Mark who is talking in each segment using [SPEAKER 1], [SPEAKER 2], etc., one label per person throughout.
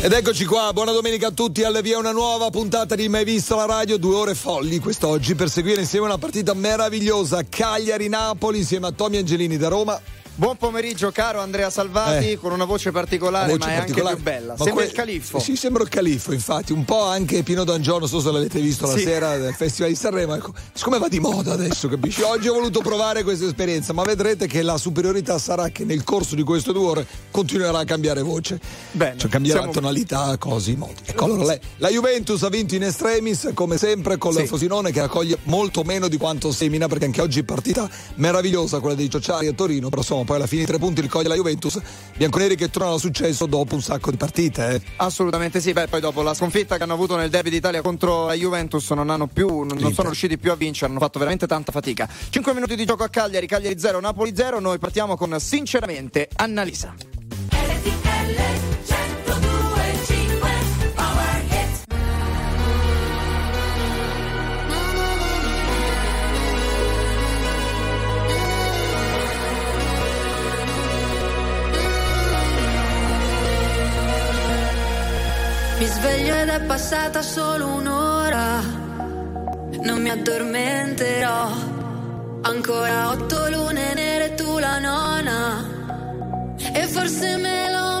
[SPEAKER 1] Ed eccoci qua, buona domenica a tutti, alla via una nuova puntata di Mai Visto la Radio, due ore folli quest'oggi per seguire insieme una partita meravigliosa, Cagliari-Napoli insieme a Tommy Angelini da Roma.
[SPEAKER 2] Buon pomeriggio caro Andrea Salvati
[SPEAKER 1] Eh.
[SPEAKER 2] con una voce particolare
[SPEAKER 1] Voce
[SPEAKER 2] ma è
[SPEAKER 1] particolare.
[SPEAKER 2] anche più bella.
[SPEAKER 1] Ma
[SPEAKER 2] Sembra
[SPEAKER 1] que-
[SPEAKER 2] il califfo.
[SPEAKER 1] Sì, sembra il califfo, infatti, un po' anche Pino D'Angio, non so se l'avete visto la
[SPEAKER 2] Sì.
[SPEAKER 1] sera del Festival di Sanremo, ecco, siccome va di moda adesso, capisci? Oggi ho voluto provare questa esperienza, ma vedrete che la superiorità sarà che nel corso di queste due ore continuerà a cambiare voce.
[SPEAKER 2] Bene,
[SPEAKER 1] Cioè cambierà
[SPEAKER 2] siamo-
[SPEAKER 1] tonalità, cose, modi. Ecco, allora lei, la Juventus ha vinto in estremis, come sempre, con
[SPEAKER 2] Sì.
[SPEAKER 1] il Fosinone che raccoglie molto meno di quanto semina, perché anche oggi è partita meravigliosa quella dei Ciociari a Torino, però insomma poi alla fine i tre punti li coglie la Juventus, bianconeri che tornano al successo dopo un sacco di partite. eh.
[SPEAKER 2] Assolutamente sì, beh poi dopo la sconfitta che hanno avuto nel derby d'Italia contro la Juventus non hanno più non sono riusciti più a vincere, hanno fatto veramente tanta fatica. 5 minuti di gioco a Cagliari, Cagliari 0, Napoli 0, noi partiamo con sinceramente Annalisa.
[SPEAKER 3] Mi sveglio ed è passata solo un'ora. Non mi addormenterò. Ancora otto lune nere, tu la nona. E forse me lo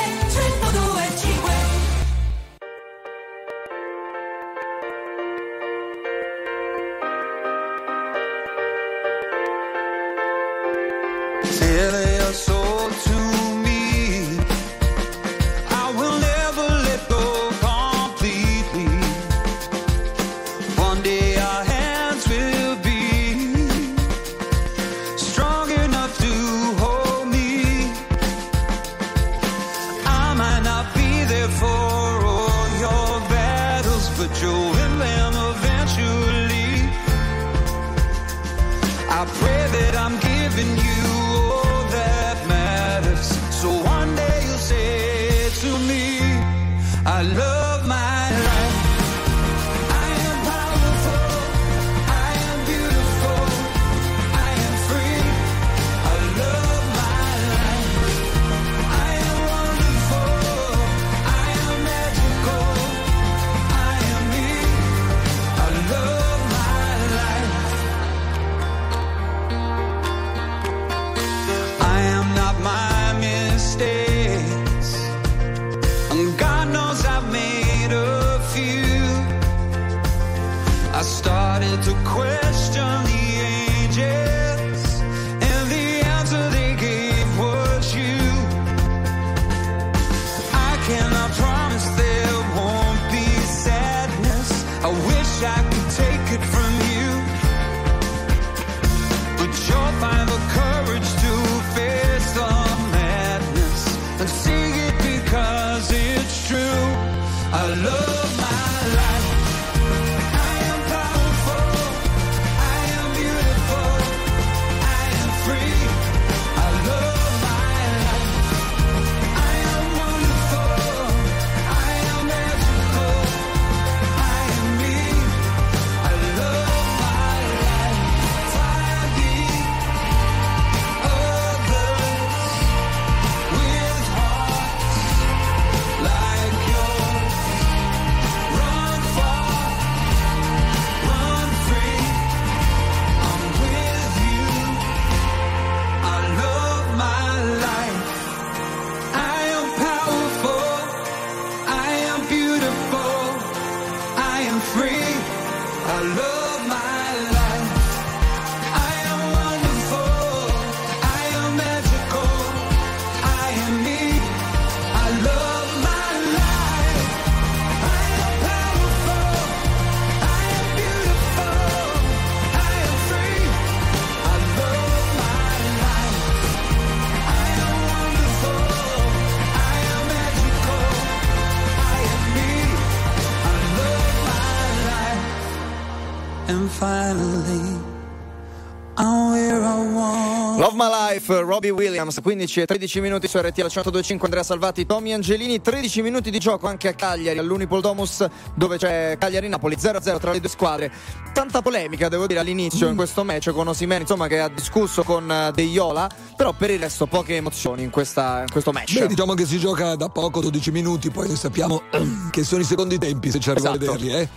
[SPEAKER 2] Robbie Williams, 15 e 13 minuti su RT alla 125 Andrea Salvati, Tommy Angelini, 13 minuti di gioco anche a Cagliari, all'Unipol Domus dove c'è Cagliari-Napoli 0-0 tra le due squadre. Tanta polemica devo dire all'inizio in questo match con Osimene, insomma che ha discusso con eh, De Iola, però per il resto poche emozioni in, questa, in questo match.
[SPEAKER 1] Beh, diciamo che si gioca da poco 12 minuti, poi sappiamo che sono i secondi tempi se ci arriva
[SPEAKER 2] esatto.
[SPEAKER 1] a vederli, eh.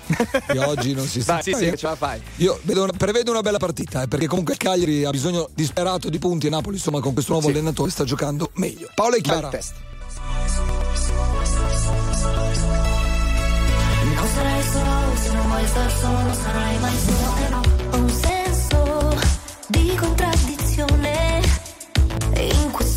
[SPEAKER 1] E oggi non si sta.
[SPEAKER 2] Dai, sì, sì, ce la fai.
[SPEAKER 1] Io una, prevedo una bella partita, eh, perché comunque Cagliari ha bisogno disperato di punti e Napoli insomma con questo nuovo
[SPEAKER 2] sì.
[SPEAKER 1] allenatore sta giocando meglio. Paolo e Chiara.
[SPEAKER 2] test.
[SPEAKER 4] Sarai solo, se non vuoi star solo, non sarai solo. Eh, Ho un senso di contraddizione in questo.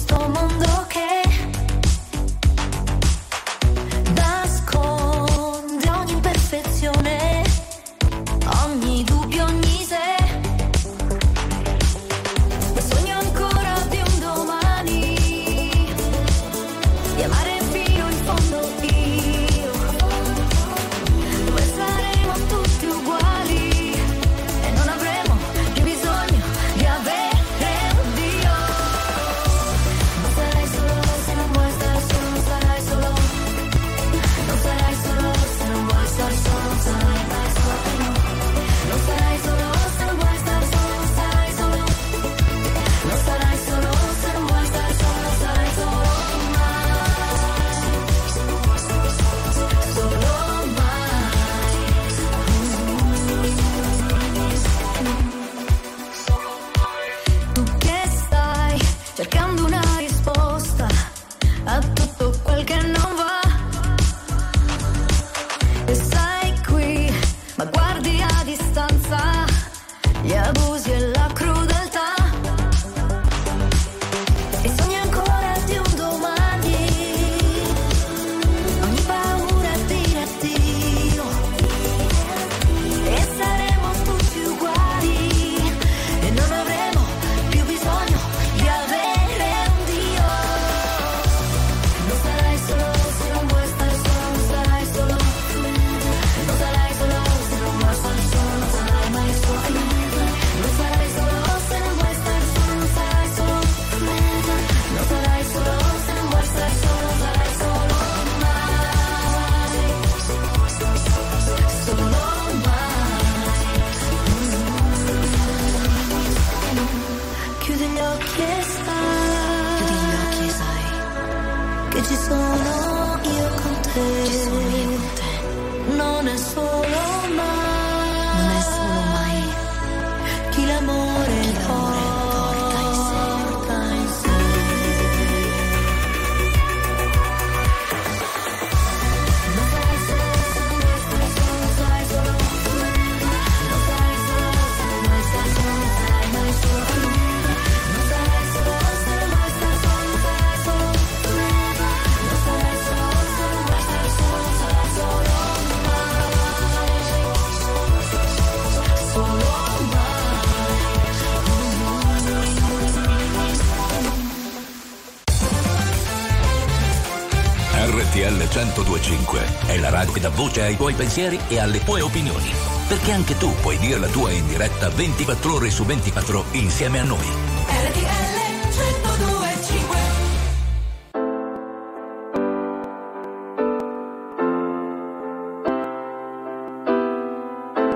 [SPEAKER 5] Voce ai tuoi pensieri e alle tue opinioni. Perché anche tu puoi dire la tua in diretta 24 ore su 24 insieme a noi.
[SPEAKER 4] RTL 1025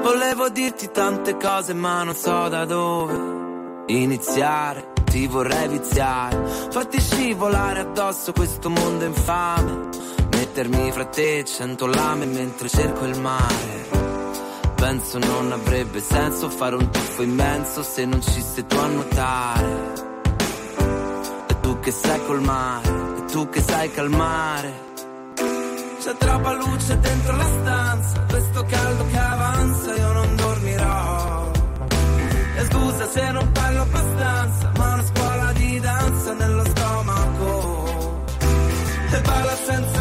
[SPEAKER 6] Volevo dirti tante cose ma non so da dove iniziare, ti vorrei viziare, farti scivolare addosso questo mondo infame, mettermi fra te cento lame mentre cerco il mare. Penso non avrebbe senso fare un tuffo immenso se non ci sei tu a nuotare. E tu che sai col mare, e tu che sai calmare. C'è troppa luce dentro la stanza, questo caldo che avanza, io non dormirò. E scusa se non parlo abbastanza, ma una scuola di danza nello stomaco. E parla senza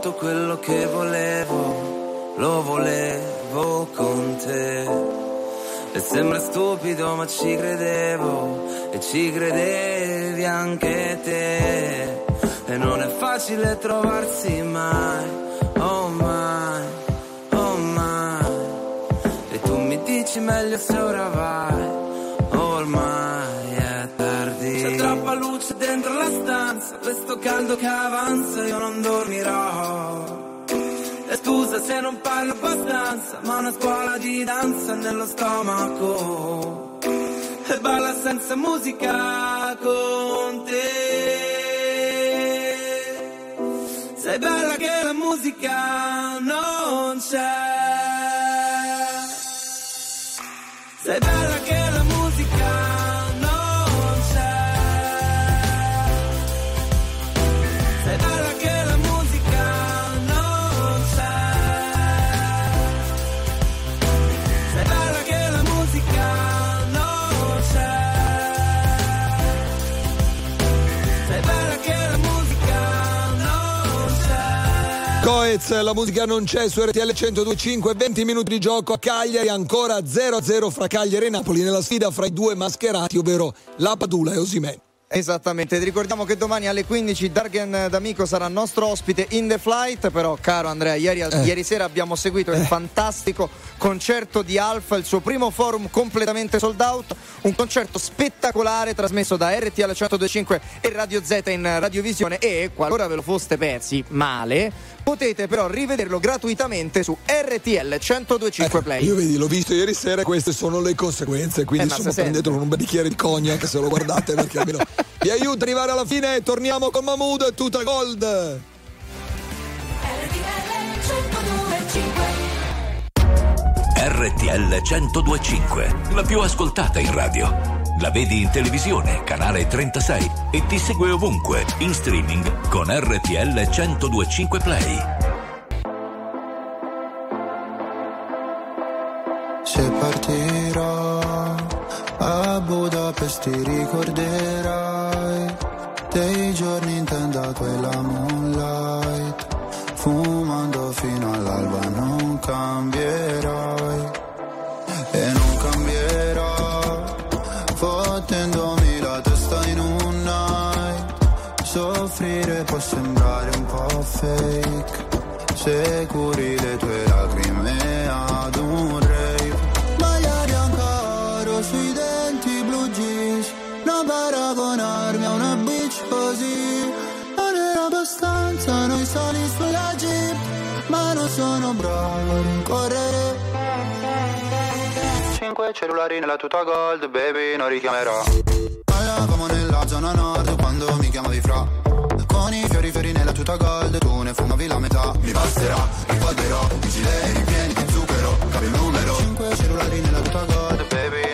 [SPEAKER 6] Tutto quello che volevo, lo volevo con te. E sembra stupido ma ci credevo e ci credevi anche te. E non è facile trovarsi mai, oh mai, oh mai. E tu mi dici meglio se ora vai, oh ormai questo caldo che avanza io non dormirò. E scusa se non parlo abbastanza, ma una scuola di danza nello stomaco. E balla senza musica con te. Sei bella che la musica non c'è. Sei bella che
[SPEAKER 1] Coez, la musica non c'è su RTL 1025, 20 minuti di gioco a Cagliari, ancora 0-0 fra Cagliari e Napoli nella sfida fra i due mascherati, ovvero la Padula e Osimè.
[SPEAKER 2] Esattamente, ti ricordiamo che domani alle 15 Dargen D'Amico sarà nostro ospite in The Flight, però caro Andrea, ieri, ieri sera abbiamo seguito il fantastico concerto di Alfa, il suo primo forum completamente sold out, un concerto spettacolare trasmesso da RTL 1025 e Radio Z in radiovisione e qualora ve lo foste persi male, potete però rivederlo gratuitamente su RTL 1025 Play.
[SPEAKER 1] Io vedi, l'ho visto ieri sera e queste sono le conseguenze, quindi
[SPEAKER 2] Eh, sente.
[SPEAKER 1] prendetelo con un bel bicchiere di cognac se lo guardate perché almeno vi aiuta ad arrivare alla fine e torniamo con Mahmood e tutta gold.
[SPEAKER 4] RTL 1025
[SPEAKER 5] RTL 1025, la più ascoltata in radio. La vedi in televisione, canale 36 e ti segue ovunque, in streaming con RTL 1025 Play.
[SPEAKER 7] Se partirò a Budapest ti ricorderai dei giorni in quella moonlight. Fumando fino all'alba non cambierai e non cambierò fottendomi la testa in un night. Soffrire può sembrare un po' fake se curi le tue lacrime non sono bravo a rincorrere Cinque cellulari nella tuta gold, baby, non richiamerò. Parlavamo nella zona nord quando mi chiamavi fra. Con i fiori fiori nella tuta gold, tu ne fumavi la metà. Mi basterà, ricorderò, i gilet ripieni di zucchero, capi il numero. Cinque cellulari nella tuta gold, baby,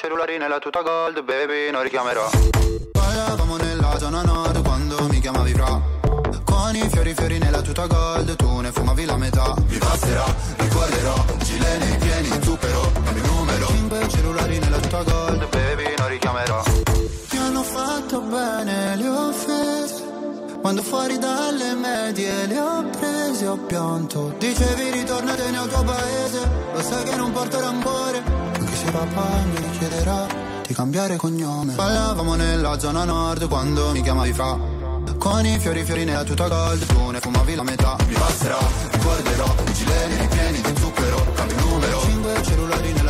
[SPEAKER 7] cellulari nella tuta gold, baby, non richiamerò. Parlavamo nella zona nord quando mi chiamavi fra. Con i fiori fiori nella tuta gold, tu ne fumavi la metà. Mi passerà, ricorderò, gilet nei pieni zucchero, cambio numero. Cinque cellulari nella tuta gold, baby, non richiamerò. Mi hanno fatto bene le offese. Quando fuori dalle medie le ho prese ho pianto Dicevi ritornatene al tuo paese Lo sai che non porto rancore papà mi chiederà di cambiare cognome. Parlavamo nella zona nord quando mi chiamavi fra. Con i fiori fiori nella tuta gold Tu ne fumavi la metà. Mi passerà, ricorderò I gileni ripieni di zucchero Cambio numero. Cinque cellulari nella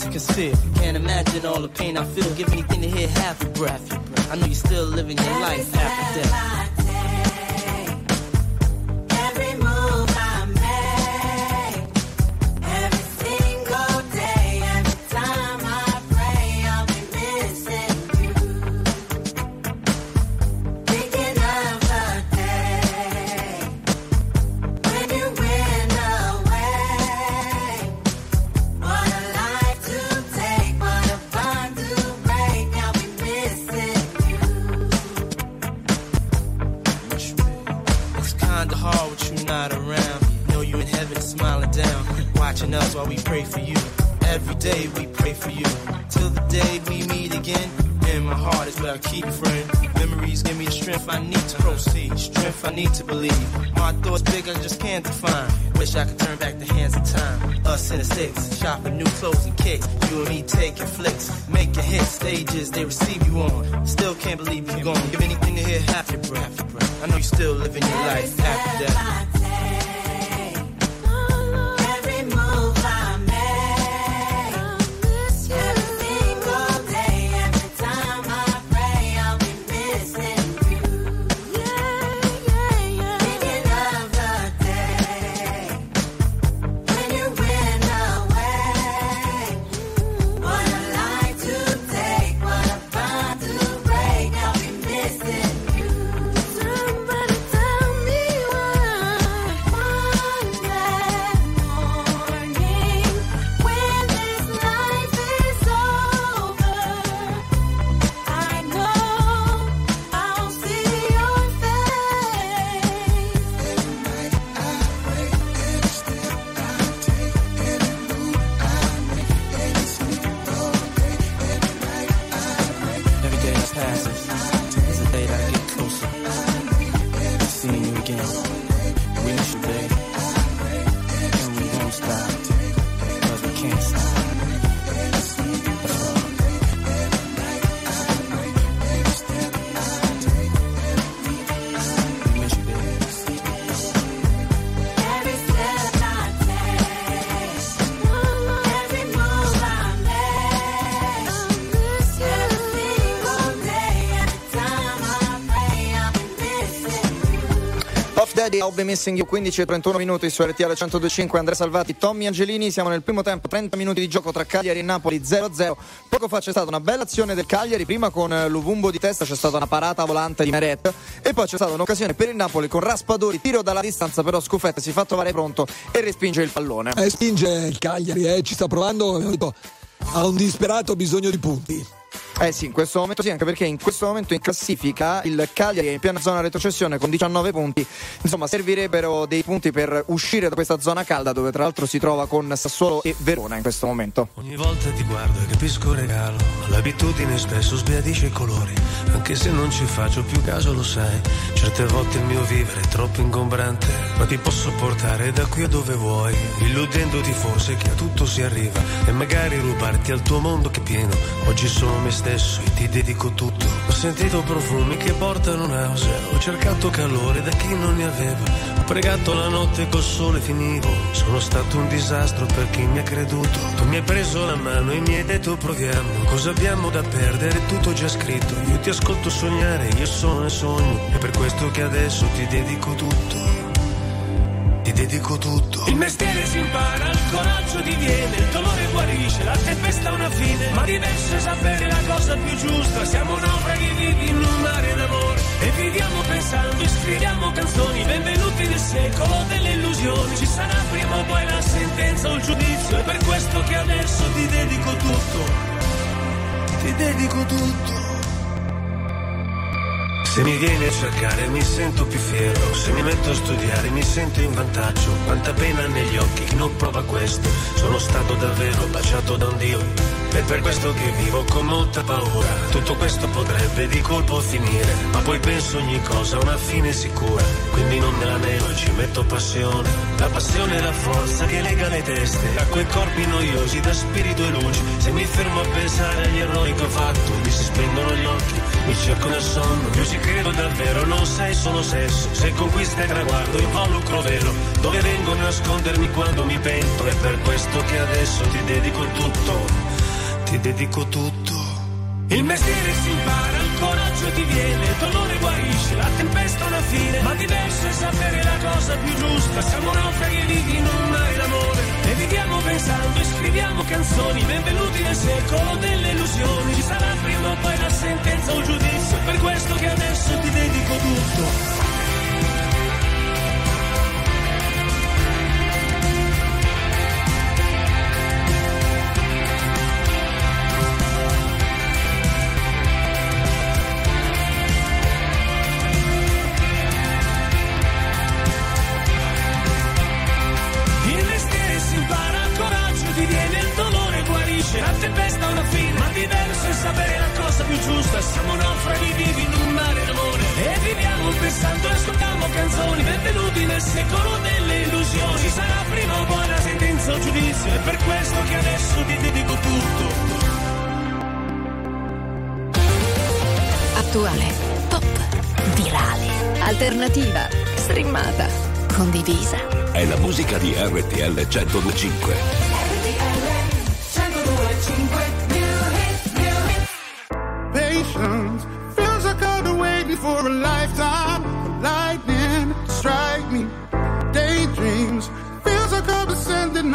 [SPEAKER 8] hard to. Can't imagine all the pain I feel. Give
[SPEAKER 2] Daddy, I'll be missing you 15 e 31 minuti su RTL 1025 Andrea Salvati, Tommy Angelini, siamo nel primo tempo, 30 minuti di gioco tra Cagliari e Napoli 0-0. Poco fa c'è stata una bella azione del Cagliari, prima con Luvumbo di testa c'è stata una parata volante di Meret e poi c'è stata un'occasione per il Napoli con Raspadori, tiro dalla distanza però Scuffetta si fa trovare pronto e respinge il pallone.
[SPEAKER 1] Eh, spinge il Cagliari, eh, ci sta provando, ha un disperato bisogno di punti.
[SPEAKER 2] Eh sì, in questo momento sì, anche perché in questo momento in classifica il Cagliari è in piena zona retrocessione con 19 punti. Insomma, servirebbero dei punti per uscire da questa zona calda dove tra l'altro si trova con Sassuolo e Verona in questo momento.
[SPEAKER 9] Ogni volta ti guardo e capisco regalo. L'abitudine spesso sbiadisce i colori. Anche se non ci faccio più caso, lo sai. Certe volte il mio vivere è troppo ingombrante. Ma ti posso portare da qui a dove vuoi. Illudendoti forse che a tutto si arriva. E magari rubarti al tuo mondo che è pieno. Oggi sono me stesso e ti dedico tutto. Ho sentito profumi che portano nausea. Ho cercato calore da chi non ne aveva. Ho pregato la notte col sole finivo. Sono stato un disastro per chi mi ha creduto. Tu mi hai preso la mano e mi hai detto proviamo. Cosa abbiamo da perdere? Tutto già scritto. Io ti ascolto sognare, io sono nel sogno. È per questo che adesso ti dedico tutto. Ti dedico tutto.
[SPEAKER 10] Il mestiere si impara, il coraggio diviene, il dolore guarisce, la tempesta ha una fine, ma diverso è sapere la cosa più giusta. Siamo naufraghi vivi in un mare d'amore e viviamo pensando, scriviamo canzoni, benvenuti nel secolo delle illusioni. Ci sarà prima o poi la sentenza o il giudizio, è per questo che adesso ti dedico tutto.
[SPEAKER 9] Ti dedico tutto. Se mi vieni a cercare mi sento più fiero, se mi metto a studiare mi sento in vantaggio. Quanta pena negli occhi chi non prova questo. Sono stato davvero baciato da un Dio. È per questo che vivo con molta paura. Tutto questo potrebbe di colpo finire. Ma poi penso ogni cosa ha una fine sicura. Quindi non me la nego e ci metto passione. La passione è la forza che lega le teste a quei corpi noiosi da spirito e luce. Se mi fermo a pensare agli errori che ho fatto, mi si spengono gli occhi, mi cerco nel sonno. Io ci credo davvero, non sei solo sesso. Se conquista e traguardo, involucro vero. Dove vengo a nascondermi quando mi pento. È per questo che adesso ti dedico tutto. Ti dedico tutto.
[SPEAKER 10] Il mestiere si impara, ti viene, il dolore guarisce, la tempesta ha una fine, ma diverso è sapere la cosa più giusta. Siamo naufraghi e vivi in un mare d'amore e viviamo pensando e scriviamo canzoni, benvenuti nel secolo delle illusioni. Ci sarà prima o poi la sentenza o il giudizio, per questo che adesso ti dedico tutto. avere la cosa più giusta. Siamo naufraghi vivi in un mare d'amore. E viviamo pensando e ascoltiamo canzoni. Benvenuti nel secolo delle illusioni. Ci sarà prima o poi la sentenza o giudizio. È per questo che adesso ti dedico tutto.
[SPEAKER 11] Attuale, pop, virale, alternativa, streamata, condivisa.
[SPEAKER 5] È la musica di RTL 1025.
[SPEAKER 12] RTL 1025.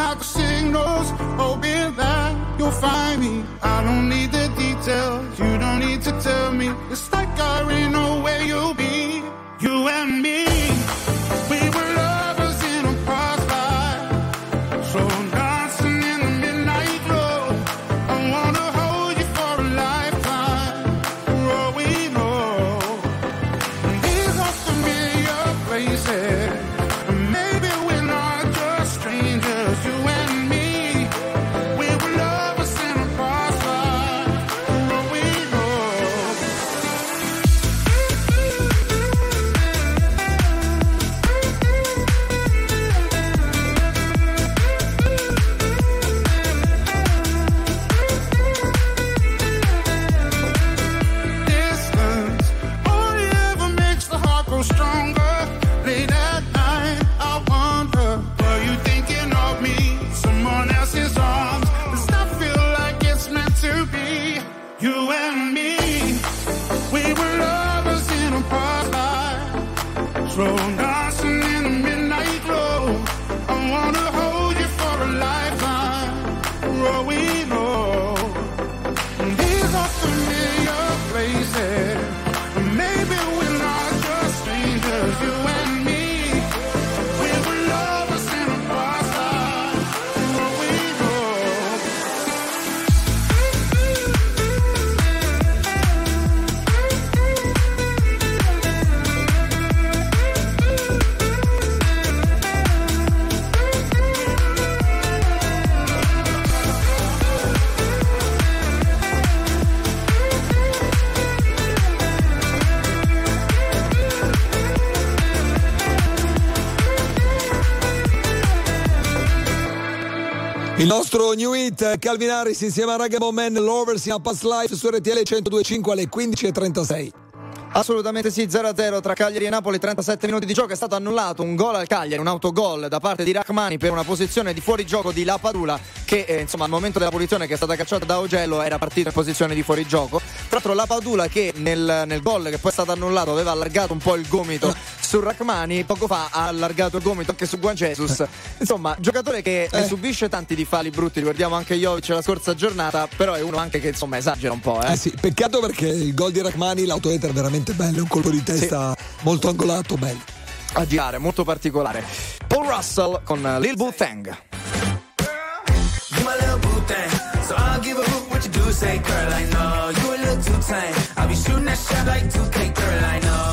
[SPEAKER 12] Out the signals, oh, hoping that you'll find me.
[SPEAKER 1] Nostro new hit Calvin Harris insieme a Ragamo Man Lovers in a Past Life su RTL 1025 alle 15.36.
[SPEAKER 2] Assolutamente sì, 0-0 tra Cagliari e Napoli, 37 minuti di gioco, è stato annullato un gol al Cagliari, un autogol da parte di Rachmani per una posizione di fuorigioco di Lapadula che eh, insomma al momento della punizione che è stata cacciata da Augello era partito in posizione di fuorigioco. Tra l'altro Lapadula che nel, nel gol che poi è stato annullato aveva allargato un po' il gomito su Rachmani, poco fa ha allargato il gomito anche su Juan Jesus. Insomma, giocatore che ne subisce tanti di fali brutti, ricordiamo anche Jovic la scorsa giornata, però è uno anche che insomma esagera un po', eh.
[SPEAKER 1] Eh sì, peccato perché il gol di Rachmani, l'autoeta è veramente bello, è un colpo di testa molto angolato, bello.
[SPEAKER 2] a girare, molto particolare. Paul Russell con Lil
[SPEAKER 8] say, girl. I know you a little too tame. I'll be shooting that shot like 2K, girl. I know.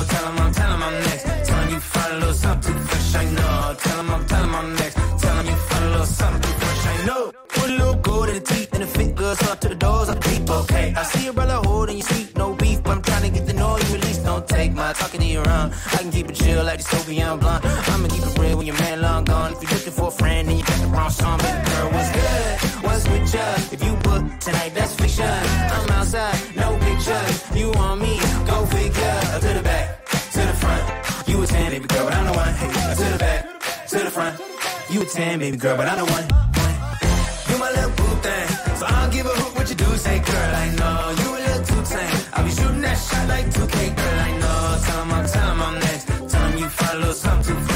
[SPEAKER 8] My you around. I can keep it chill like the Soviet blonde. I'ma keep it real when your man long gone. If you're looking for a friend and you got the wrong song, baby girl, what's good? What's with ya? If you book tonight, that's fiction. I'm outside, no pictures. You want me? Go figure. To the back, to the front. You a 10, baby girl, but I'm the one. Hey, to the back, to the front. You a 10, baby girl, but I'm the one. You my little boo thing. So I'll give a hoot what you do, say, girl, I know. You a little too tame. I'll be shooting that shot like 2K, girl, I something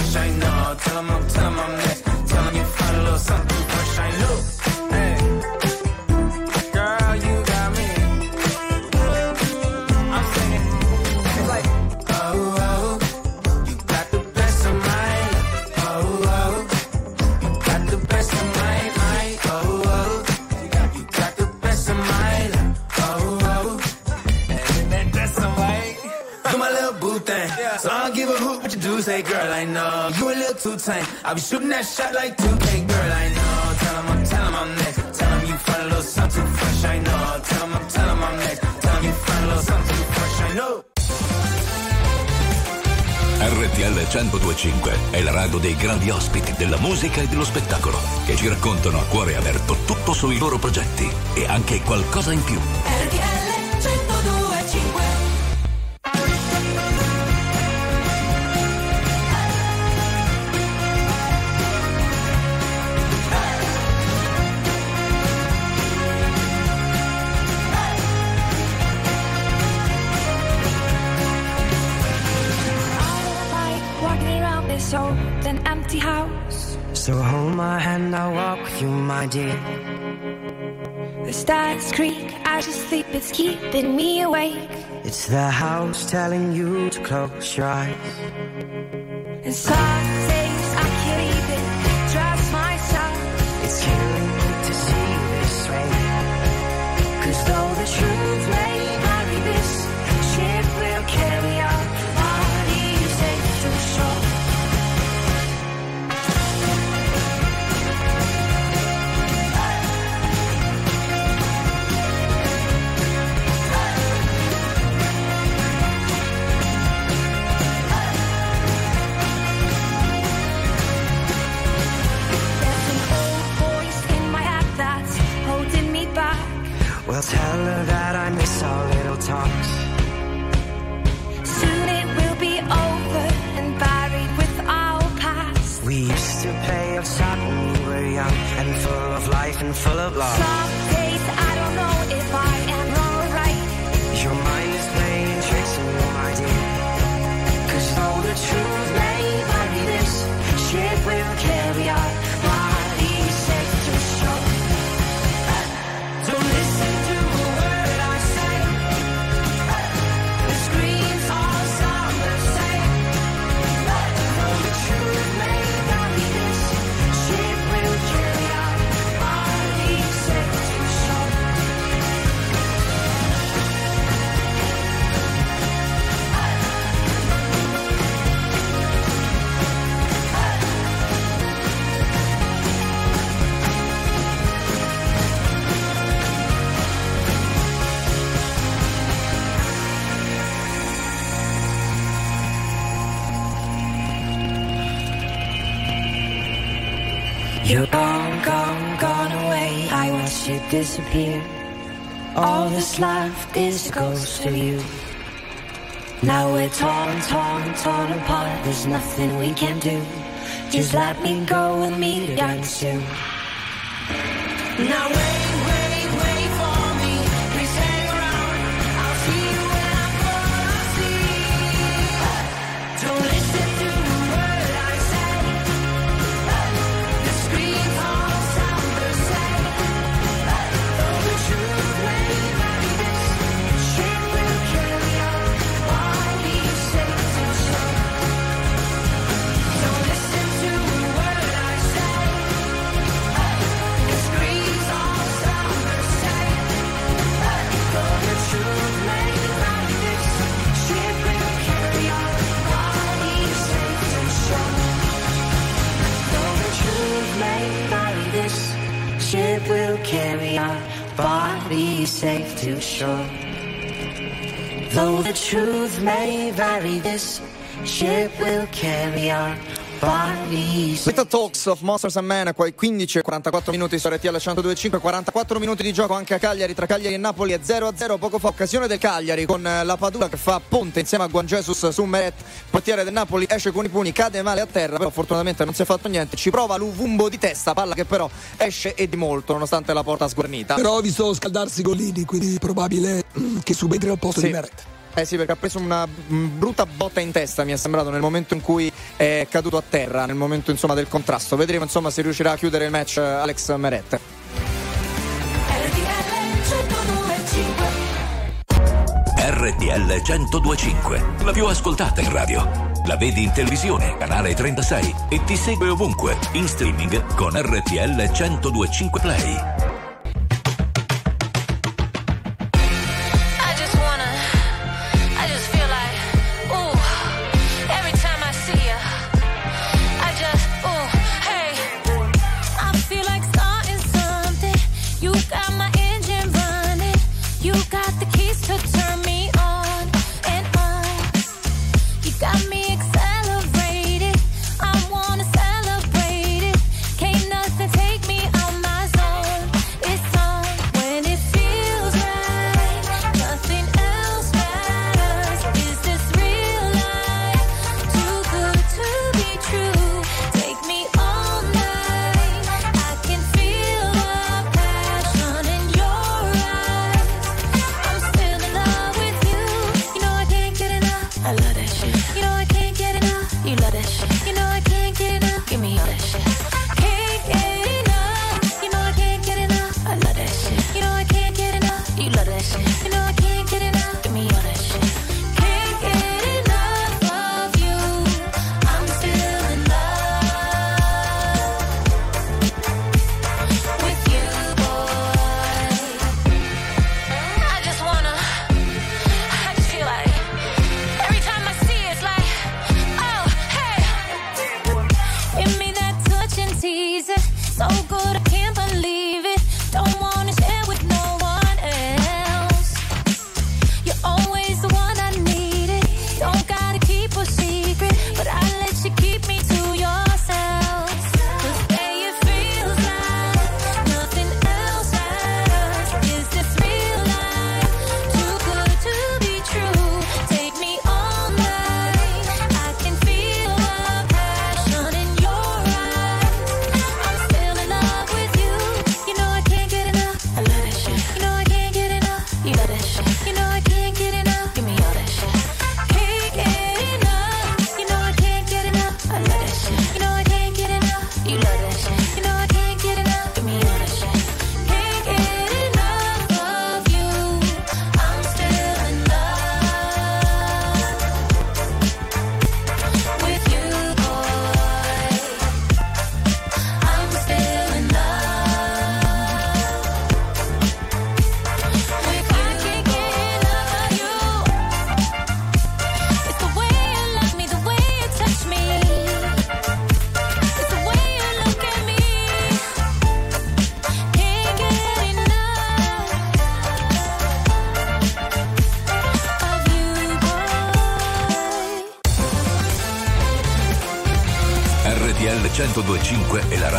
[SPEAKER 8] say, girl, I know. You a little too tame. I'll be shooting that shot like 2K, girl, I know. Tell 'em I'm, tell 'em I'm next. Tell 'em you find a little something too fresh, I know. Tell 'em I'm, tell 'em I'm next. Tell 'em you find a little something too fresh, I know.
[SPEAKER 5] RTL 1025 è la radio dei grandi ospiti della musica e dello spettacolo che ci raccontano a cuore aperto tutto sui loro progetti e anche qualcosa in più.
[SPEAKER 13] RTL
[SPEAKER 14] you, my dear.
[SPEAKER 4] The stars creak, I just sleep, it's keeping me awake.
[SPEAKER 14] It's the house telling you to close your eyes.
[SPEAKER 4] And
[SPEAKER 14] disappear. All that's left is a ghost of you. Now we're torn, torn, torn apart. There's nothing we can do. Just let me go and meet again soon. Now wait, Though the truth may vary, this ship will carry our bodies.
[SPEAKER 2] Little Talks of Monsters and Men, qua ai 15 e 44 minuti su RTL 102.5, 44 minuti di gioco anche a Cagliari, tra Cagliari e Napoli è 0-0, poco fa occasione del Cagliari con eh, la Padula che fa ponte insieme a Guan Jesus su Meret, portiere del Napoli esce con i pugni, cade male a terra, però fortunatamente non si è fatto niente, ci prova l'Uvumbo di testa, palla che però esce e di molto nonostante la porta sguarnita.
[SPEAKER 1] Però ho visto scaldarsi Gollini, quindi probabile mm, che subentri al posto
[SPEAKER 2] Sì.
[SPEAKER 1] di Meret.
[SPEAKER 2] Eh sì, perché ha preso una mm, brutta botta in testa, mi è sembrato, nel momento in cui è caduto a terra, nel momento insomma del contrasto. Vedremo insomma se riuscirà a chiudere il match Alex Meret.
[SPEAKER 4] RTL 1025, la più ascoltata in radio. La vedi in televisione, canale 36 e ti segue ovunque, in streaming con RTL 1025 Play.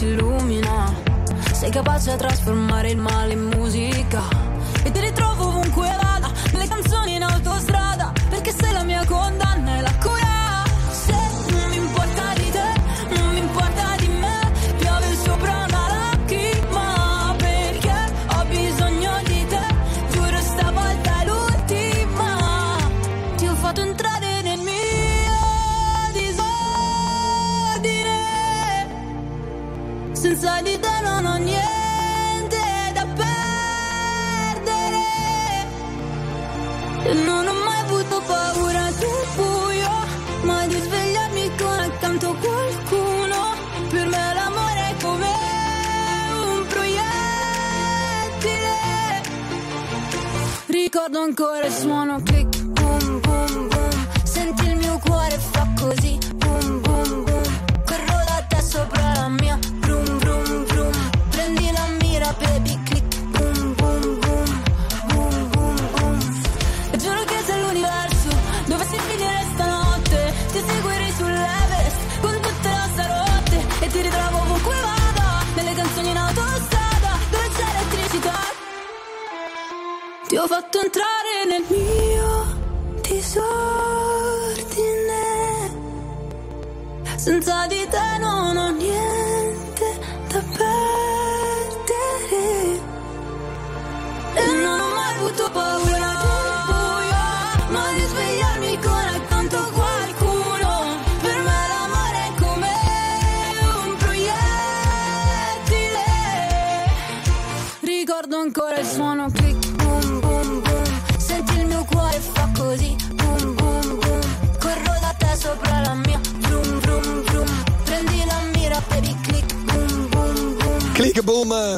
[SPEAKER 3] si illumina. Sei capace a trasformare il male in musica. E ti ritrovi I
[SPEAKER 1] just wanna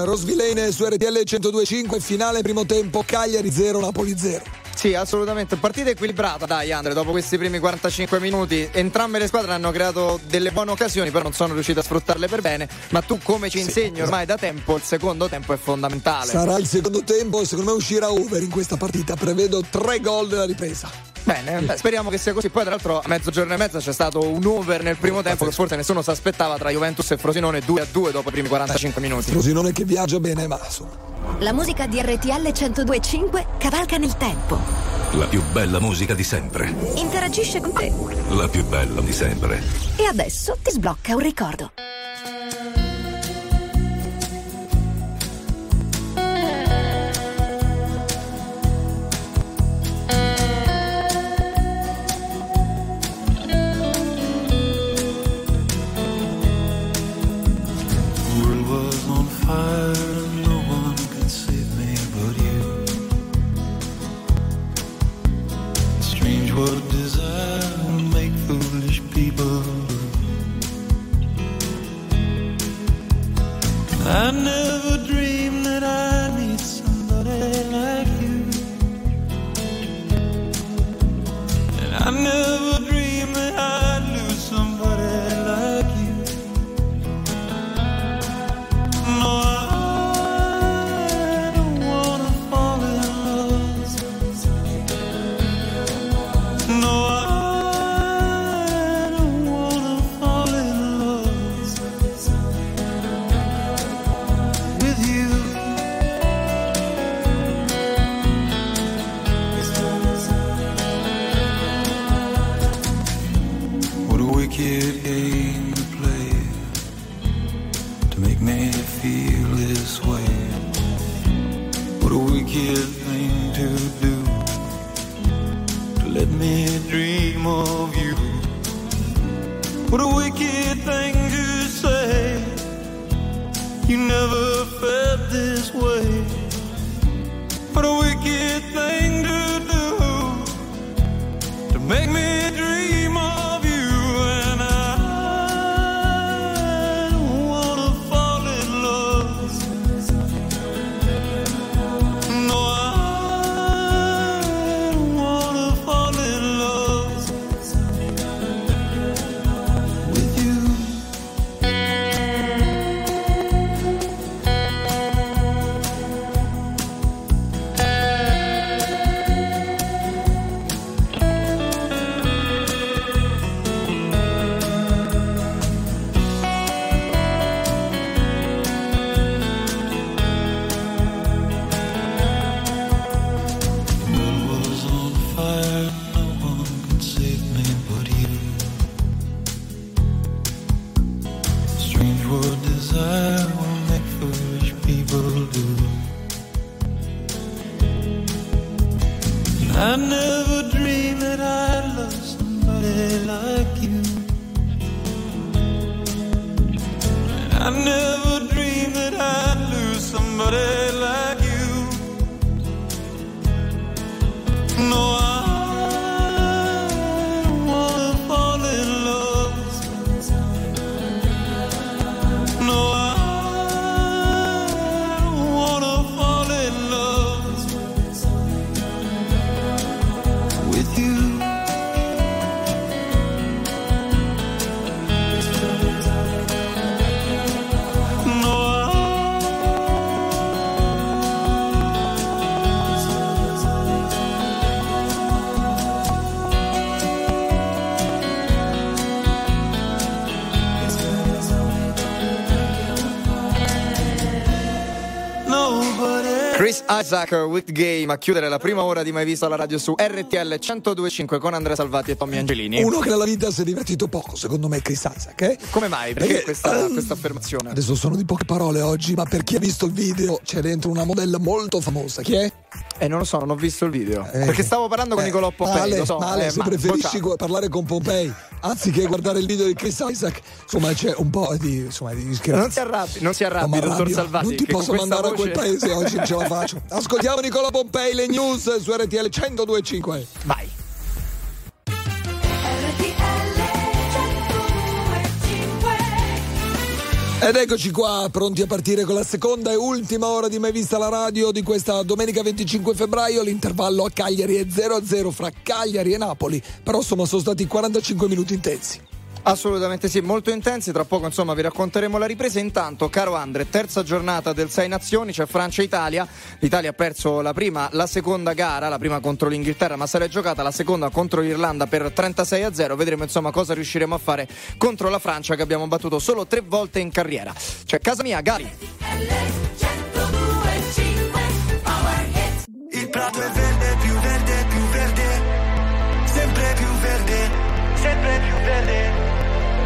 [SPEAKER 1] Rosvilene su RTL 102.5, finale primo tempo Cagliari 0, Napoli 0.
[SPEAKER 2] Sì, assolutamente. Partita equilibrata, dai, Andre. Dopo questi primi 45 minuti, entrambe le squadre hanno creato delle buone occasioni, però non sono riuscite a sfruttarle per bene. Ma tu, come ci insegni sì, ormai da tempo, il secondo tempo è fondamentale.
[SPEAKER 1] Sarà il secondo tempo. Secondo me uscirà over in questa partita. Prevedo tre gol della ripresa.
[SPEAKER 2] Bene, beh, speriamo che sia così. Poi, tra l'altro, a mezzogiorno e mezza c'è stato un over nel primo tempo che forse nessuno si aspettava tra Juventus e Frosinone 2 a 2 dopo i primi 45 eh, minuti.
[SPEAKER 1] Frosinone che viaggia bene, ma insomma.
[SPEAKER 11] La musica di RTL 1025 cavalca nel tempo.
[SPEAKER 5] La più bella musica di sempre.
[SPEAKER 11] Interagisce con te.
[SPEAKER 5] La più bella di sempre.
[SPEAKER 11] E adesso ti sblocca un ricordo.
[SPEAKER 2] Isaac with Game a chiudere la prima ora di mai visto alla radio su RTL 1025 con Andrea Salvati e Tommy Angelini.
[SPEAKER 1] Uno che nella vita si è divertito poco, secondo me, è Chris Isaac. Eh?
[SPEAKER 2] Come mai? Perché, questa,
[SPEAKER 1] ehm,
[SPEAKER 2] questa affermazione?
[SPEAKER 1] Adesso sono di poche parole oggi, ma per chi ha visto il video c'è dentro una modella molto famosa. Chi è?
[SPEAKER 2] Eh, non lo so, non ho visto il video. Perché stavo parlando con Nicolò Pompei,
[SPEAKER 1] Male,
[SPEAKER 2] lo so.
[SPEAKER 1] male,
[SPEAKER 2] eh,
[SPEAKER 1] se
[SPEAKER 2] ma-
[SPEAKER 1] preferisci
[SPEAKER 2] bocciato.
[SPEAKER 1] parlare con Pompei anziché guardare il video di Chris Isaac, insomma c'è un po' di, insomma, di.
[SPEAKER 2] Non si arrabbi, non si
[SPEAKER 1] No,
[SPEAKER 2] arrabbi,
[SPEAKER 1] ma
[SPEAKER 2] dottor. Salvati.
[SPEAKER 1] Non ti posso mandare a quel
[SPEAKER 2] voce-
[SPEAKER 1] paese oggi, non ce la faccio. Ascoltiamo Nicola Pompei, le news su RTL 1025.
[SPEAKER 2] Vai.
[SPEAKER 1] Ed eccoci qua, pronti a partire con la seconda e ultima ora di Mai Vista la Radio di questa domenica 25 febbraio. L'intervallo a Cagliari è 0-0 fra Cagliari e Napoli, però insomma sono stati 45 minuti intensi.
[SPEAKER 2] Assolutamente sì, molto intensi. Tra poco, insomma, vi racconteremo la ripresa. Intanto, caro Andre, terza giornata del Sei Nazioni, c'è Francia e Italia. L'Italia ha perso la prima, la seconda gara, la prima contro l'Inghilterra, ma l'è giocata la seconda contro l'Irlanda per 36 a 0. Vedremo insomma cosa riusciremo a fare contro la Francia che abbiamo battuto solo tre volte in carriera. C'è casa mia, Gali.
[SPEAKER 15] Il prato è verde,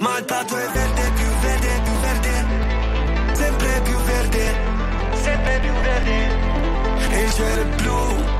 [SPEAKER 15] ma il prato è verde, più verde, più verde, sempre più verde, sempre più verde. E il cielo è blu,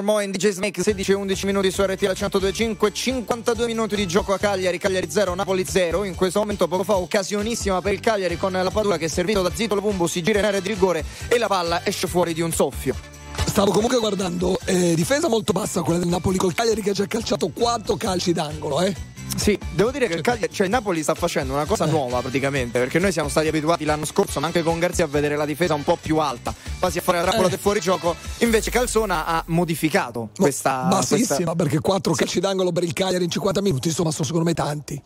[SPEAKER 2] Mayor Laser Mo in DJ Snake 16 11 minuti su RTL 1025 52 minuti di gioco a Cagliari Cagliari 0 Napoli 0 in questo momento poco fa occasionissima per il Cagliari con la Padula che è servito da Zito Lobumbo si gira in area di rigore e la palla esce fuori di un soffio
[SPEAKER 1] Stavo comunque guardando, eh, difesa molto bassa quella del Napoli col Cagliari che ha già calciato quattro calci d'angolo, eh.
[SPEAKER 2] Sì, devo dire che il, Cagliari, cioè il Napoli sta facendo una cosa nuova praticamente, perché noi siamo stati abituati l'anno scorso, ma anche con Garzia, a vedere la difesa un po' più alta, quasi a fare la trappola
[SPEAKER 1] Eh.
[SPEAKER 2] del fuorigioco. Invece Calzona ha modificato questa...
[SPEAKER 1] Bassissima,
[SPEAKER 2] questa-
[SPEAKER 1] perché quattro calci d'angolo per il Cagliari in 50 minuti, insomma, sono secondo me tanti.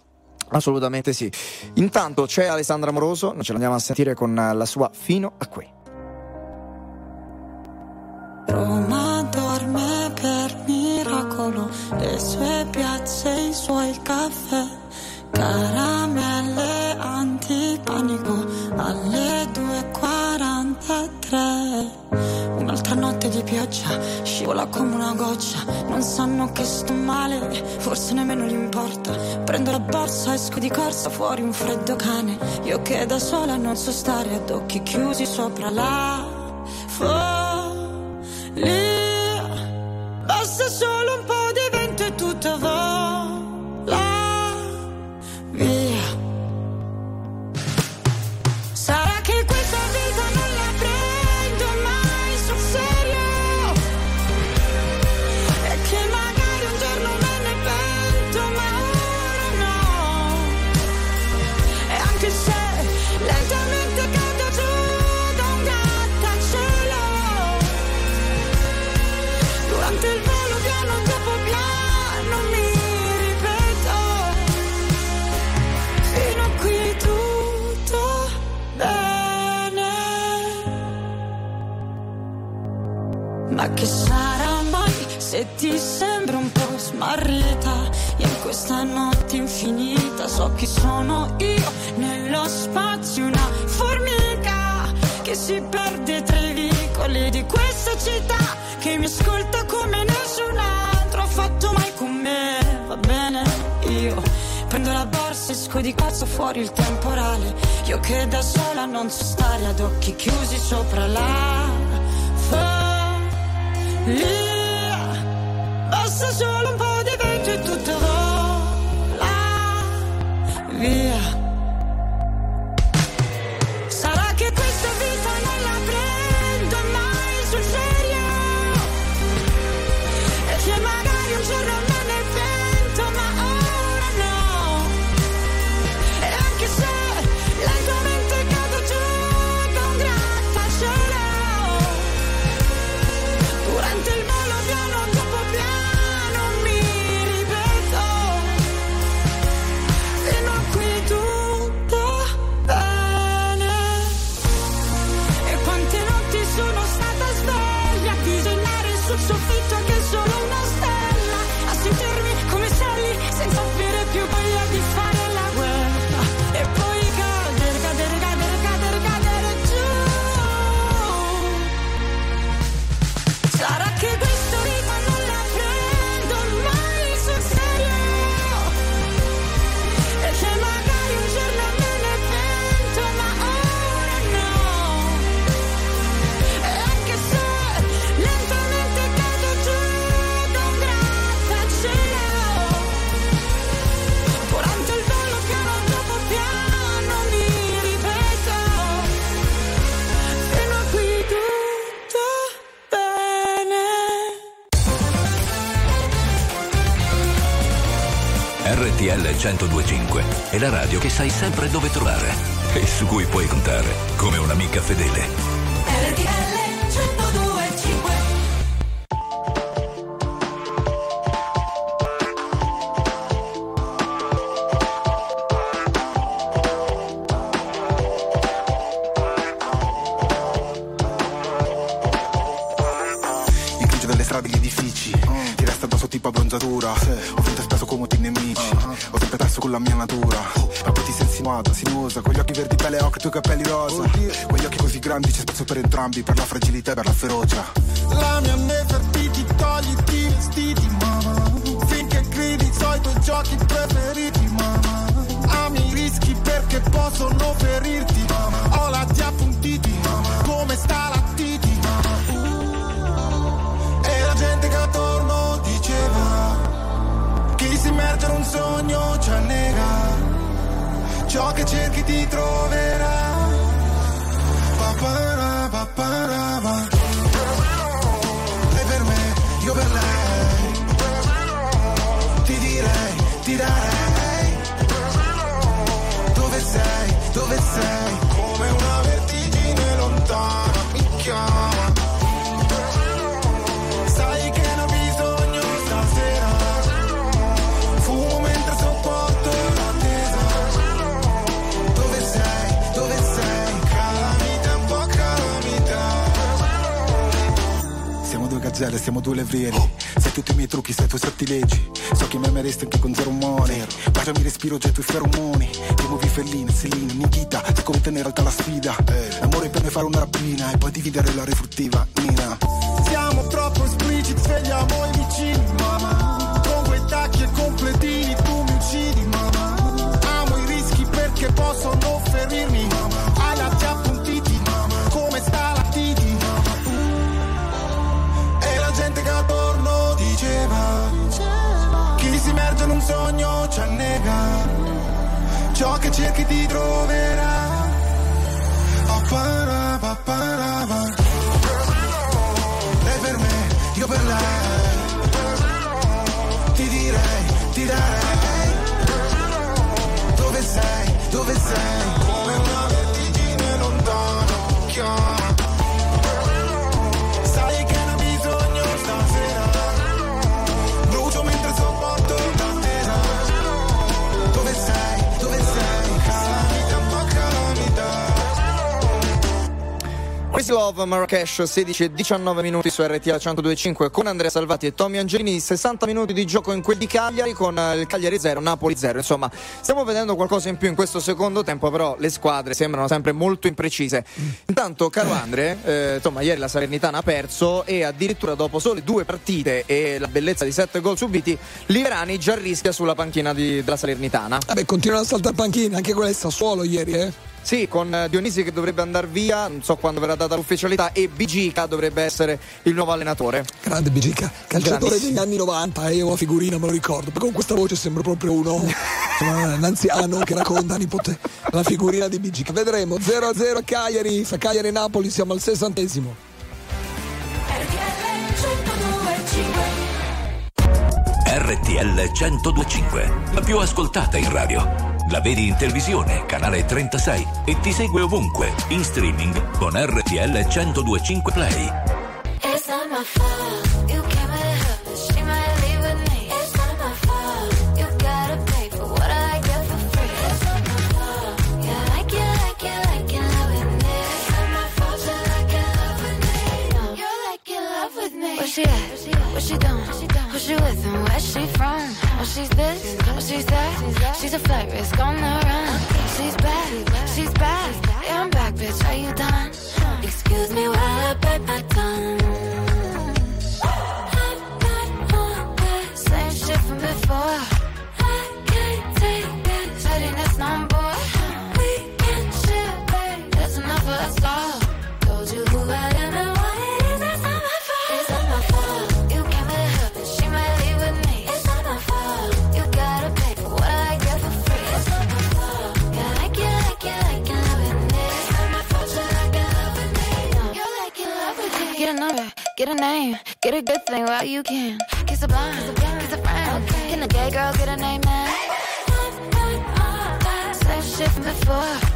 [SPEAKER 2] Assolutamente sì. Intanto c'è Alessandra Moroso, noi ce l'andiamo a sentire con la sua Fino a qui.
[SPEAKER 16] Roma miracolo le sue piazze, i suoi caffè, caramelle antipanico alle 2.43. Un'altra notte di pioggia, scivola come una goccia, non sanno che sto male, forse nemmeno gli importa. Prendo la borsa, esco di corsa, fuori un freddo cane, io che da sola non so stare ad occhi chiusi sopra la follia. Basta solo un po' di vento e tutto vola fuori il temporale. Io che da sola non so stare ad occhi chiusi sopra la follia Basta solo un po' di vento e tutto vola via è la
[SPEAKER 5] radio che sai sempre dove trovare e su cui puoi contare come un'amica fedele.
[SPEAKER 14] RTL 1025
[SPEAKER 17] Il grigio delle strade, gli edifici Ti resta addosso tipo abbronzatura Ho finto spesso come i nemici Perso con la mia natura Ma poi ti sei insinuata, sinuosa Con gli occhi verdi pelle occhi e i tuoi capelli rosa Quegli occhi così grandi c'è spazio per entrambi Per la fragilità e per la ferocia
[SPEAKER 12] La mia Nefertiti, togliti i vestiti, mamma. Finché gridi, so i tuoi giochi preferiti, mamma. Ami i rischi perché possono ferirti, mamma. Ho la appuntiti, mamma. Come sta la In un sogno ci annega Ciò che cerchi ti troverà. Papara, papara, pa. Lei per me, io per lei. Ti direi, ti darei. Dove sei, dove sei
[SPEAKER 17] Gazzelle, siamo due levrieri. Sai tutti i miei trucchi, sai i tuoi sortileggi. So che mi ameresti anche con zero money. Baciami respiro, getto i feromoni. Ti muovi felline, Celine, Nikita. Sai come tenere alta la sfida. L'amore per me fare una rapina e poi dividere la refruttiva. Nina.
[SPEAKER 18] Siamo troppo espliciti, svegliamo i vicini, mamma. Con quei tacchi e completini tu mi uccidi, mamma. Amo i rischi perché possono ferirmi, mamma. Sogno ci annega. Ciò che cerchi ti troverà. Oh, para, pa, para, pa. Lei per me, io per lei. Ti direi, ti darei. Dove sei, dove sei
[SPEAKER 2] Crazy Love Marrakesh 16 e 19 minuti su RTL 1025 con Andrea Salvati e Tommy Angelini 60 minuti di gioco in quel di Cagliari con eh, il Cagliari 0 Napoli 0 insomma stiamo vedendo qualcosa in più in questo secondo tempo però le squadre sembrano sempre molto imprecise. Intanto caro Andre eh, insomma ieri la Salernitana ha perso e addirittura dopo sole due partite e la bellezza di 7 gol subiti Liverani già rischia sulla panchina di- della Salernitana.
[SPEAKER 1] Vabbè, continuano a saltare panchine, anche quella è Sassuolo ieri, eh.
[SPEAKER 2] Sì, con eh, Dionisi che dovrebbe andare via, non so quando verrà data l'ufficialità, e Bigica dovrebbe essere il nuovo allenatore.
[SPEAKER 1] Grande Bigica, calciatore degli anni 90, e io la figurina me lo ricordo, perché con questa voce sembra proprio uno, insomma, un anziano che racconta nipote la figurina di Bigica. Vedremo, 0-0 a Cagliari, fa Cagliari-Napoli, siamo al sessantesimo.
[SPEAKER 5] RTL 1025, la più ascoltata in radio. La vedi in televisione, canale 36 e ti segue ovunque, in streaming con RTL 1025 Play.
[SPEAKER 19] Where she at? What she doing? Who she with and where she from? Oh, she's this, oh, she's that. She's a flight risk on the run. She's back, she's back. Yeah, I'm back, bitch. Are you done? Excuse me while I bite my tongue. Same shit from before. I can't take this. Letting this number. Get a name, get a good thing while you can. Kiss a blind, kiss a friend. Can the gay girls get a name, man? Same shit from before.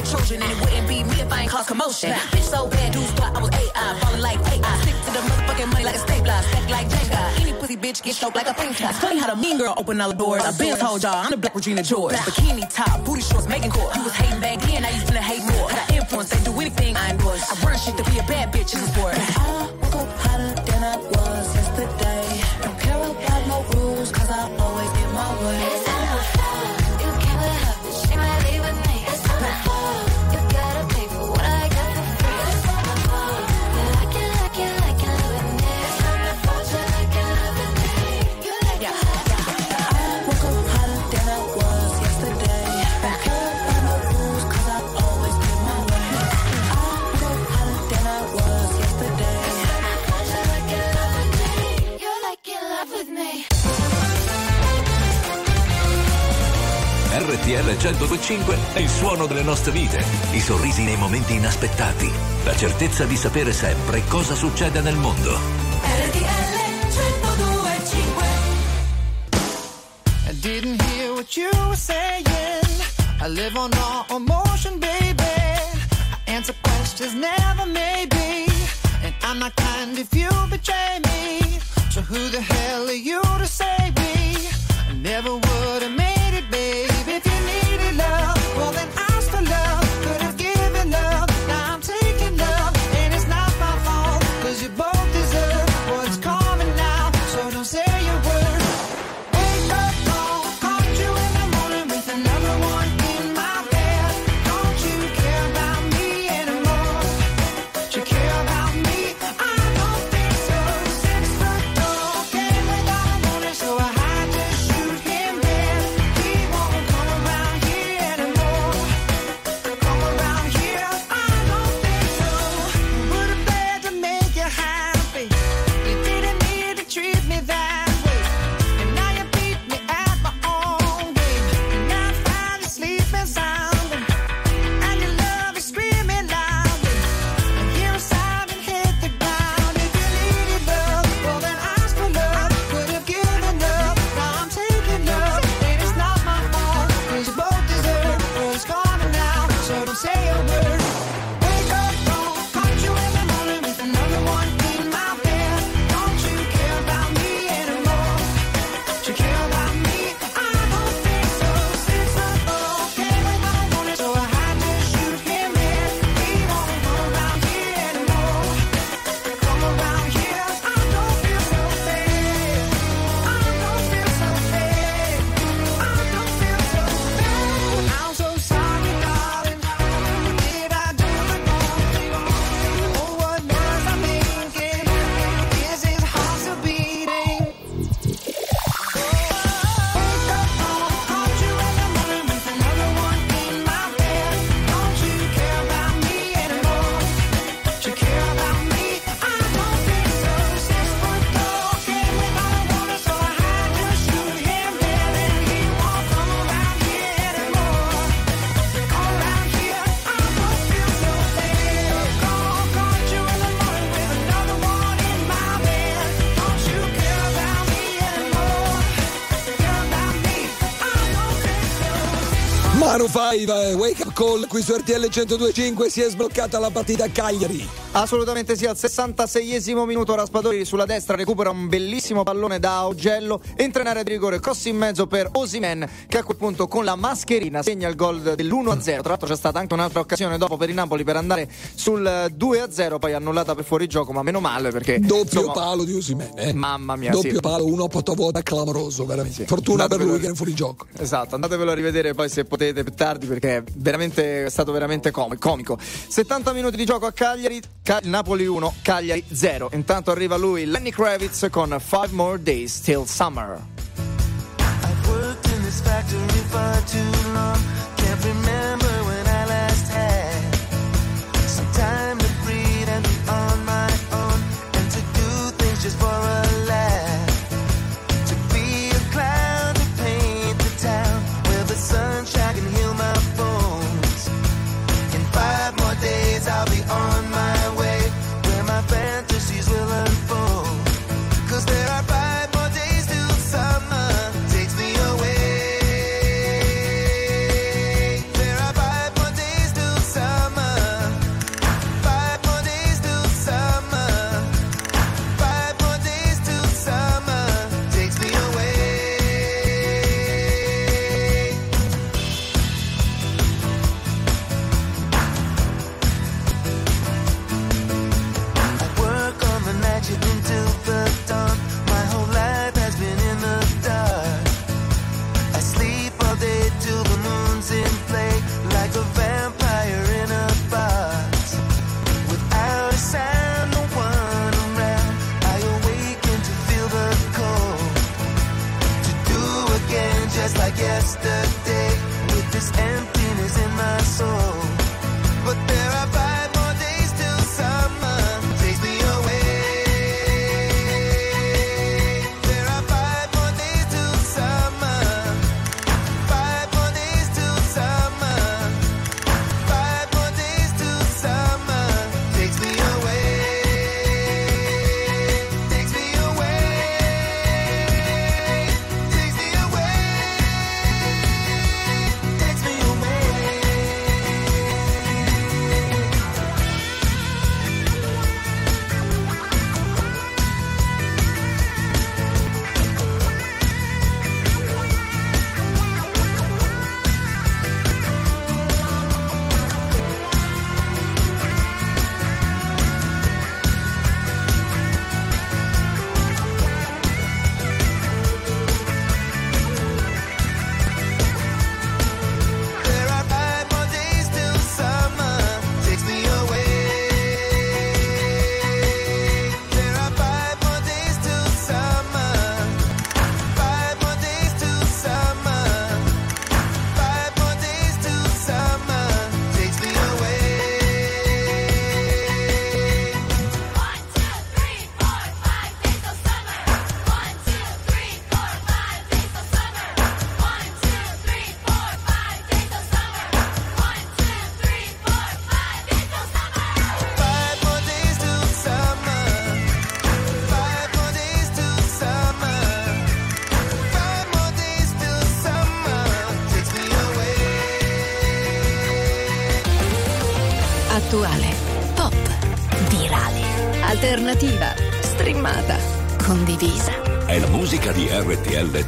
[SPEAKER 19] Like
[SPEAKER 20] Trojan, and it wouldn't be me if I ain't cause commotion. Bitch so bad, dudes thought I was AI, falling like AI. Stick to the motherfucking money like a stapler, stack like Jenga. Any pussy bitch get choked like a pink It's funny how the mean girl open all the doors. I been told y'all I'm the black Regina George. Bikini top, booty shorts, making court. You was hating back then, now you finna hate more. Got influence, they do anything I endorse. I run shit to be a bad bitch in the sport. I woke up hotter than I was yesterday. Don't care about no rules, cause I
[SPEAKER 5] RTL 1025 è il suono delle nostre vite, i sorrisi nei momenti inaspettati, la certezza di sapere sempre cosa succede nel mondo.
[SPEAKER 19] RTL 1025 I
[SPEAKER 21] didn't hear what you were saying. I live on all emotion, baby. I answer questions never maybe. And I'm not kind if you betray me. So who the hell are you to save me? I never
[SPEAKER 1] Manu 5, wake up call qui su RTL 1025 si è sbloccata la partita a Cagliari.
[SPEAKER 2] Assolutamente sì, al 66esimo minuto Raspadori sulla destra recupera un bellissimo pallone da Augello, entra in area di rigore, cross in mezzo per Osimen che a quel punto con la mascherina segna il gol dell'1-0. Tra l'altro c'è stata anche un'altra occasione dopo per il Napoli per andare sul 2-0, poi annullata per fuorigioco, ma meno male perché
[SPEAKER 1] Doppio
[SPEAKER 2] insomma,
[SPEAKER 1] palo di Usimen, eh.
[SPEAKER 2] Mamma mia,
[SPEAKER 1] Doppio
[SPEAKER 2] sì.
[SPEAKER 1] palo, uno a clamoroso, veramente. Fortuna per lui che è in fuorigioco.
[SPEAKER 2] Esatto, andatevelo a rivedere poi se potete più tardi perché è veramente, è stato veramente com- comico. 70 minuti di gioco a Cagliari, Napoli 1, Cagliari 0. Intanto arriva lui, Lenny Kravitz con Five More Days Till Summer.
[SPEAKER 22] worked in this factory for too long. Can't remember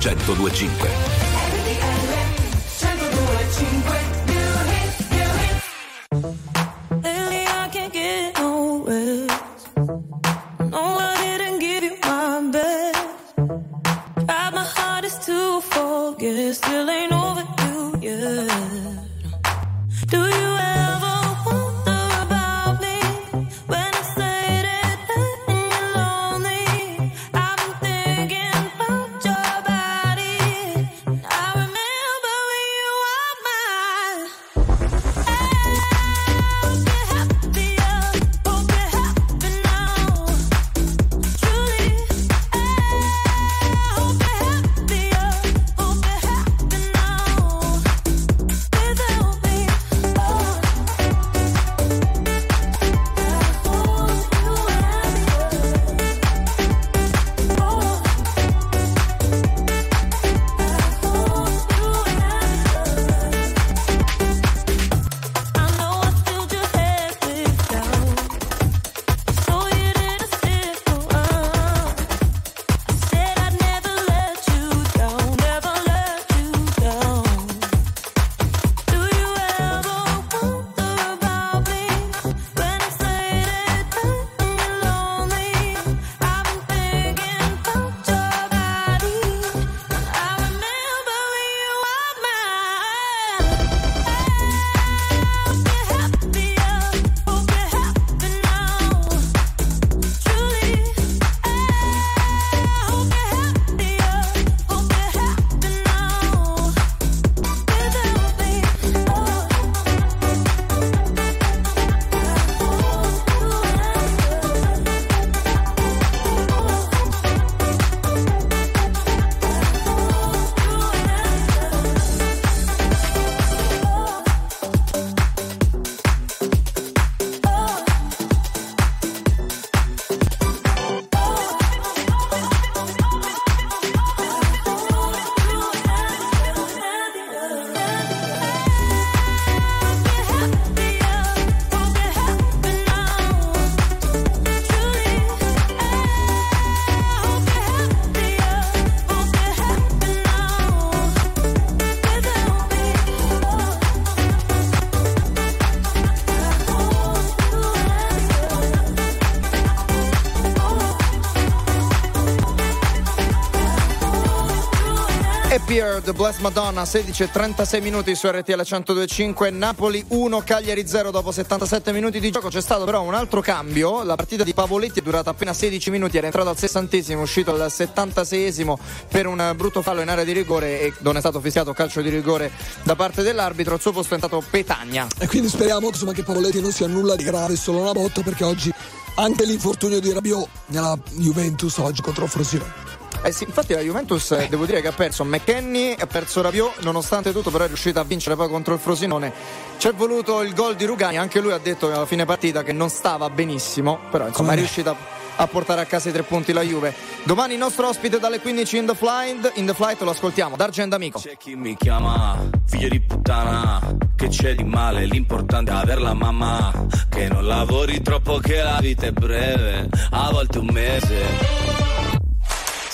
[SPEAKER 4] 1025.
[SPEAKER 2] The Madonna, 16 e 36 minuti su RTL 1025, Napoli 1, Cagliari 0 dopo 77 minuti di gioco. C'è stato però un altro cambio, la partita di Pavoletti è durata appena 16 minuti, era entrato al 60esimo, uscito al 76esimo per un brutto fallo in area di rigore e non è stato fischiato calcio di rigore da parte dell'arbitro, al suo posto è entrato Petagna.
[SPEAKER 1] E quindi speriamo insomma, che Pavoletti non sia nulla di grave, solo una botta, perché oggi anche l'infortunio di Rabiot nella Juventus oggi contro Frosinone.
[SPEAKER 2] Eh sì, infatti la Juventus eh, devo dire che ha perso McKenny, ha perso Rabiot, nonostante tutto però è riuscita a vincere poi contro il Frosinone. Ci è voluto il gol di Rugani, anche lui ha detto alla fine partita che non stava benissimo, però insomma
[SPEAKER 1] Come
[SPEAKER 2] è riuscita a portare a casa i tre punti la Juve. Domani il nostro ospite dalle 15 in the flight, in the flight lo ascoltiamo, D'Argent Amico.
[SPEAKER 6] C'è chi mi chiama figlio di puttana, che c'è di male, l'importante è aver la mamma, che non lavori troppo che la vita è breve, a volte un mese.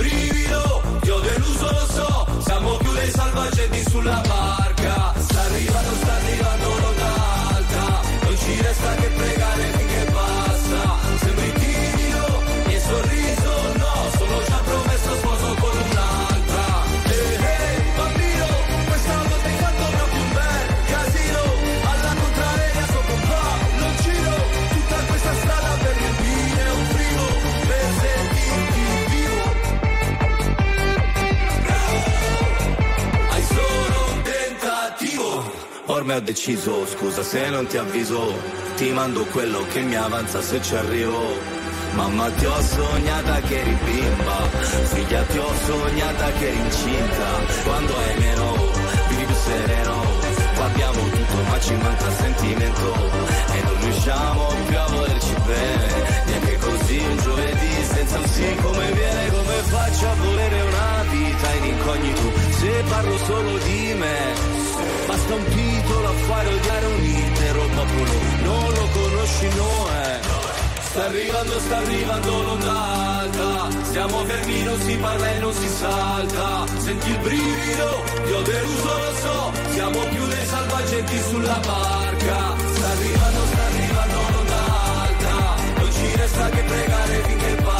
[SPEAKER 6] Senti Ormai ho deciso, scusa se non ti avviso Ti mando quello che mi avanza se ci arrivo. Mamma ti ho sognata che eri bimba Figlia ti ho sognata che eri incinta. Quando hai meno vivi più sereno. Qua tutto ma ci manca sentimento. E non riusciamo più a volerci bene. Neanche così un giovedì senza un sì. Come viene Come faccio a volere una vita in incognito? Se parlo solo di me Basta un titolo a fare odiare un intero popolo Non lo conosci, no eh. Sta arrivando, sta arrivando l'ondata. Siamo fermi, non si parla e non si salta. Senti il brivido, ti ho deluso, lo so. Siamo più dei salvagenti sulla barca. Sta arrivando, sta arrivando l'ondata. Non ci resta che pregare finché passa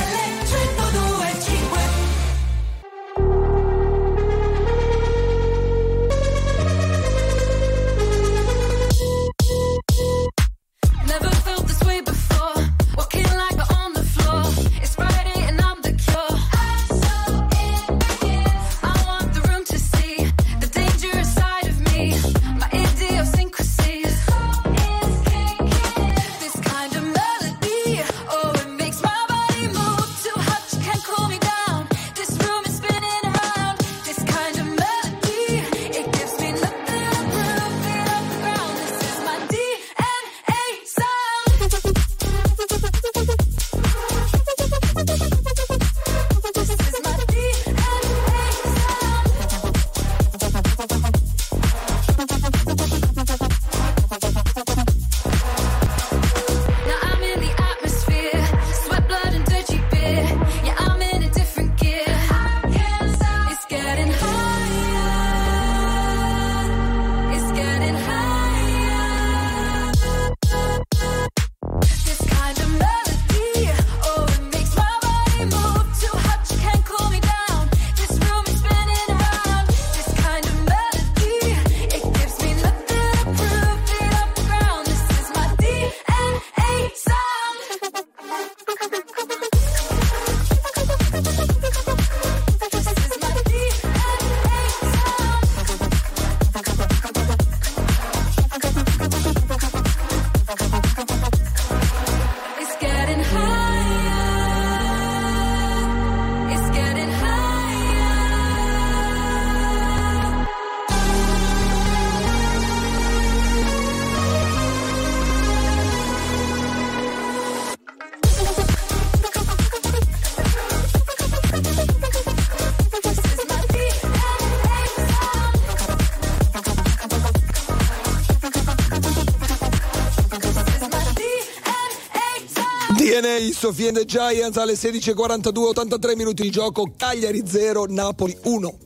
[SPEAKER 23] The
[SPEAKER 1] Giants alle 16.42, 83 minuti di gioco, Cagliari 0, Napoli 1.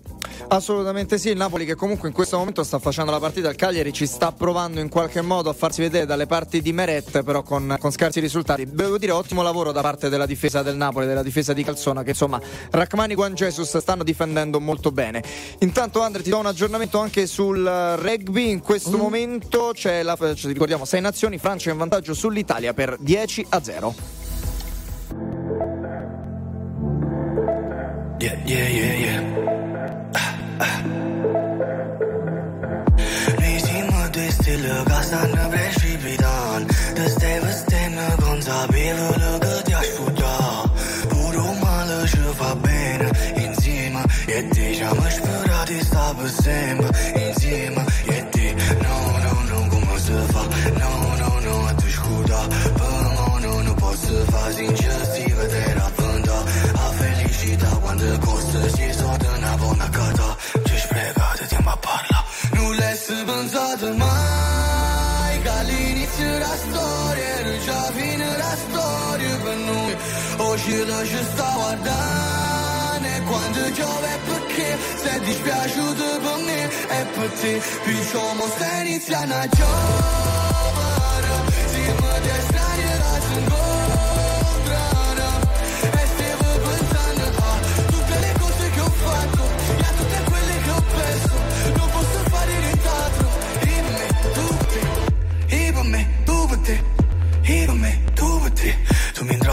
[SPEAKER 2] Assolutamente sì, il Napoli che comunque in questo momento sta facendo la partita, il Cagliari ci sta provando in qualche modo a farsi vedere dalle parti di Meret, però con, con scarsi risultati. Devo dire ottimo lavoro da parte della difesa del Napoli, della difesa di Calzona, che insomma Rachmani Juan Jesus stanno difendendo molto bene. Intanto Andre ti do un aggiornamento anche sul rugby, in questo momento c'è la, ci ricordiamo, 6 nazioni, Francia in vantaggio sull'Italia per 10 a 0.
[SPEAKER 24] Yeah, yeah, yeah, yeah. Ah, ah. Reaching out to still look as I never should be done. The stay was stay no guns Și be look at your foot. Puro e deja mă spera de stabă sempre. o și lasă e quando giove perché se dispiaciuto per me è per te più siamo se inizia una giovane si mi destranierà su un gol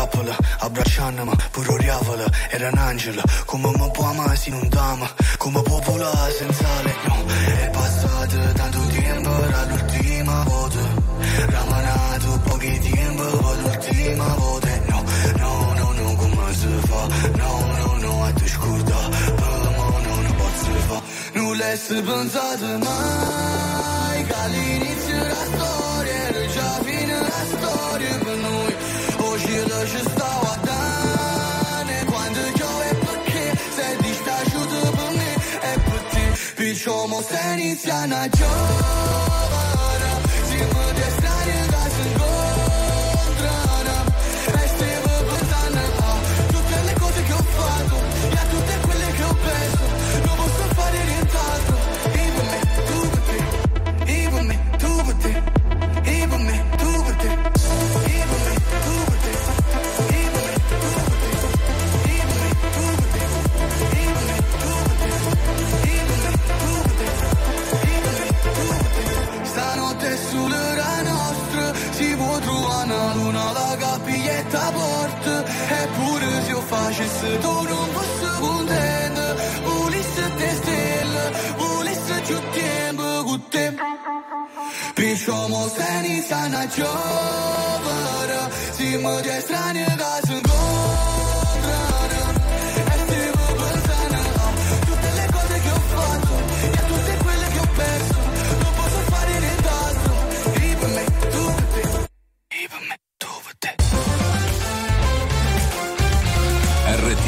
[SPEAKER 24] trappola Abbracciandomi, puro riavola Era un angelo Come mi può amare se non dama Come popolare senza le no È passato tanto tempo dall'ultima volta. Ramanato pochi tempo L'ultima volta. Eh, no, no, no, no, come si fa? No, no, no, a te scorda Per eh, me non posso fa Nulla è pensato mai Somos iniziana giorno Причому ценится на човара Зима, где стране газы гор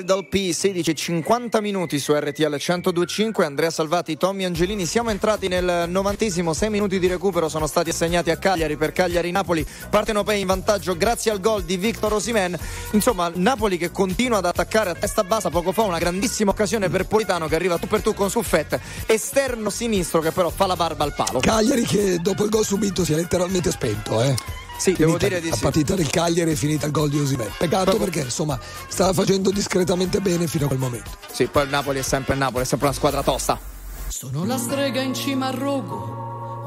[SPEAKER 3] Wild
[SPEAKER 2] al P 16 50 minuti su RTL 1025 Andrea Salvati, Tommy Angelini siamo entrati nel novantesimo. 6 minuti di recupero sono stati assegnati a Cagliari per Cagliari-Napoli. Partenopei in vantaggio grazie al gol di Victor Osimen insomma Napoli che continua ad attaccare a testa bassa poco fa una grandissima occasione per Politano che arriva tu per tu con Suffet. Esterno sinistro che però fa la barba al palo.
[SPEAKER 1] Cagliari che dopo il gol subito si è letteralmente spento, eh.
[SPEAKER 2] Sì,
[SPEAKER 1] Finita
[SPEAKER 2] devo dire di
[SPEAKER 1] la
[SPEAKER 2] sì.
[SPEAKER 1] partita del Cagliari è finita il gol di Osimhen. Peccato perché insomma stava facendo discretamente bene fino a quel momento.
[SPEAKER 2] sì poi il Napoli è sempre il Napoli è sempre una squadra tosta
[SPEAKER 25] Sono la strega in cima al rogo,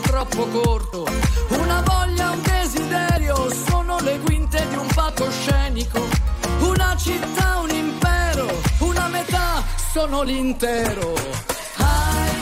[SPEAKER 25] troppo corto, una voglia, un desiderio, sono le guinte di un palcoscenico, una città, un impero, una metà, sono l'intero. Ai,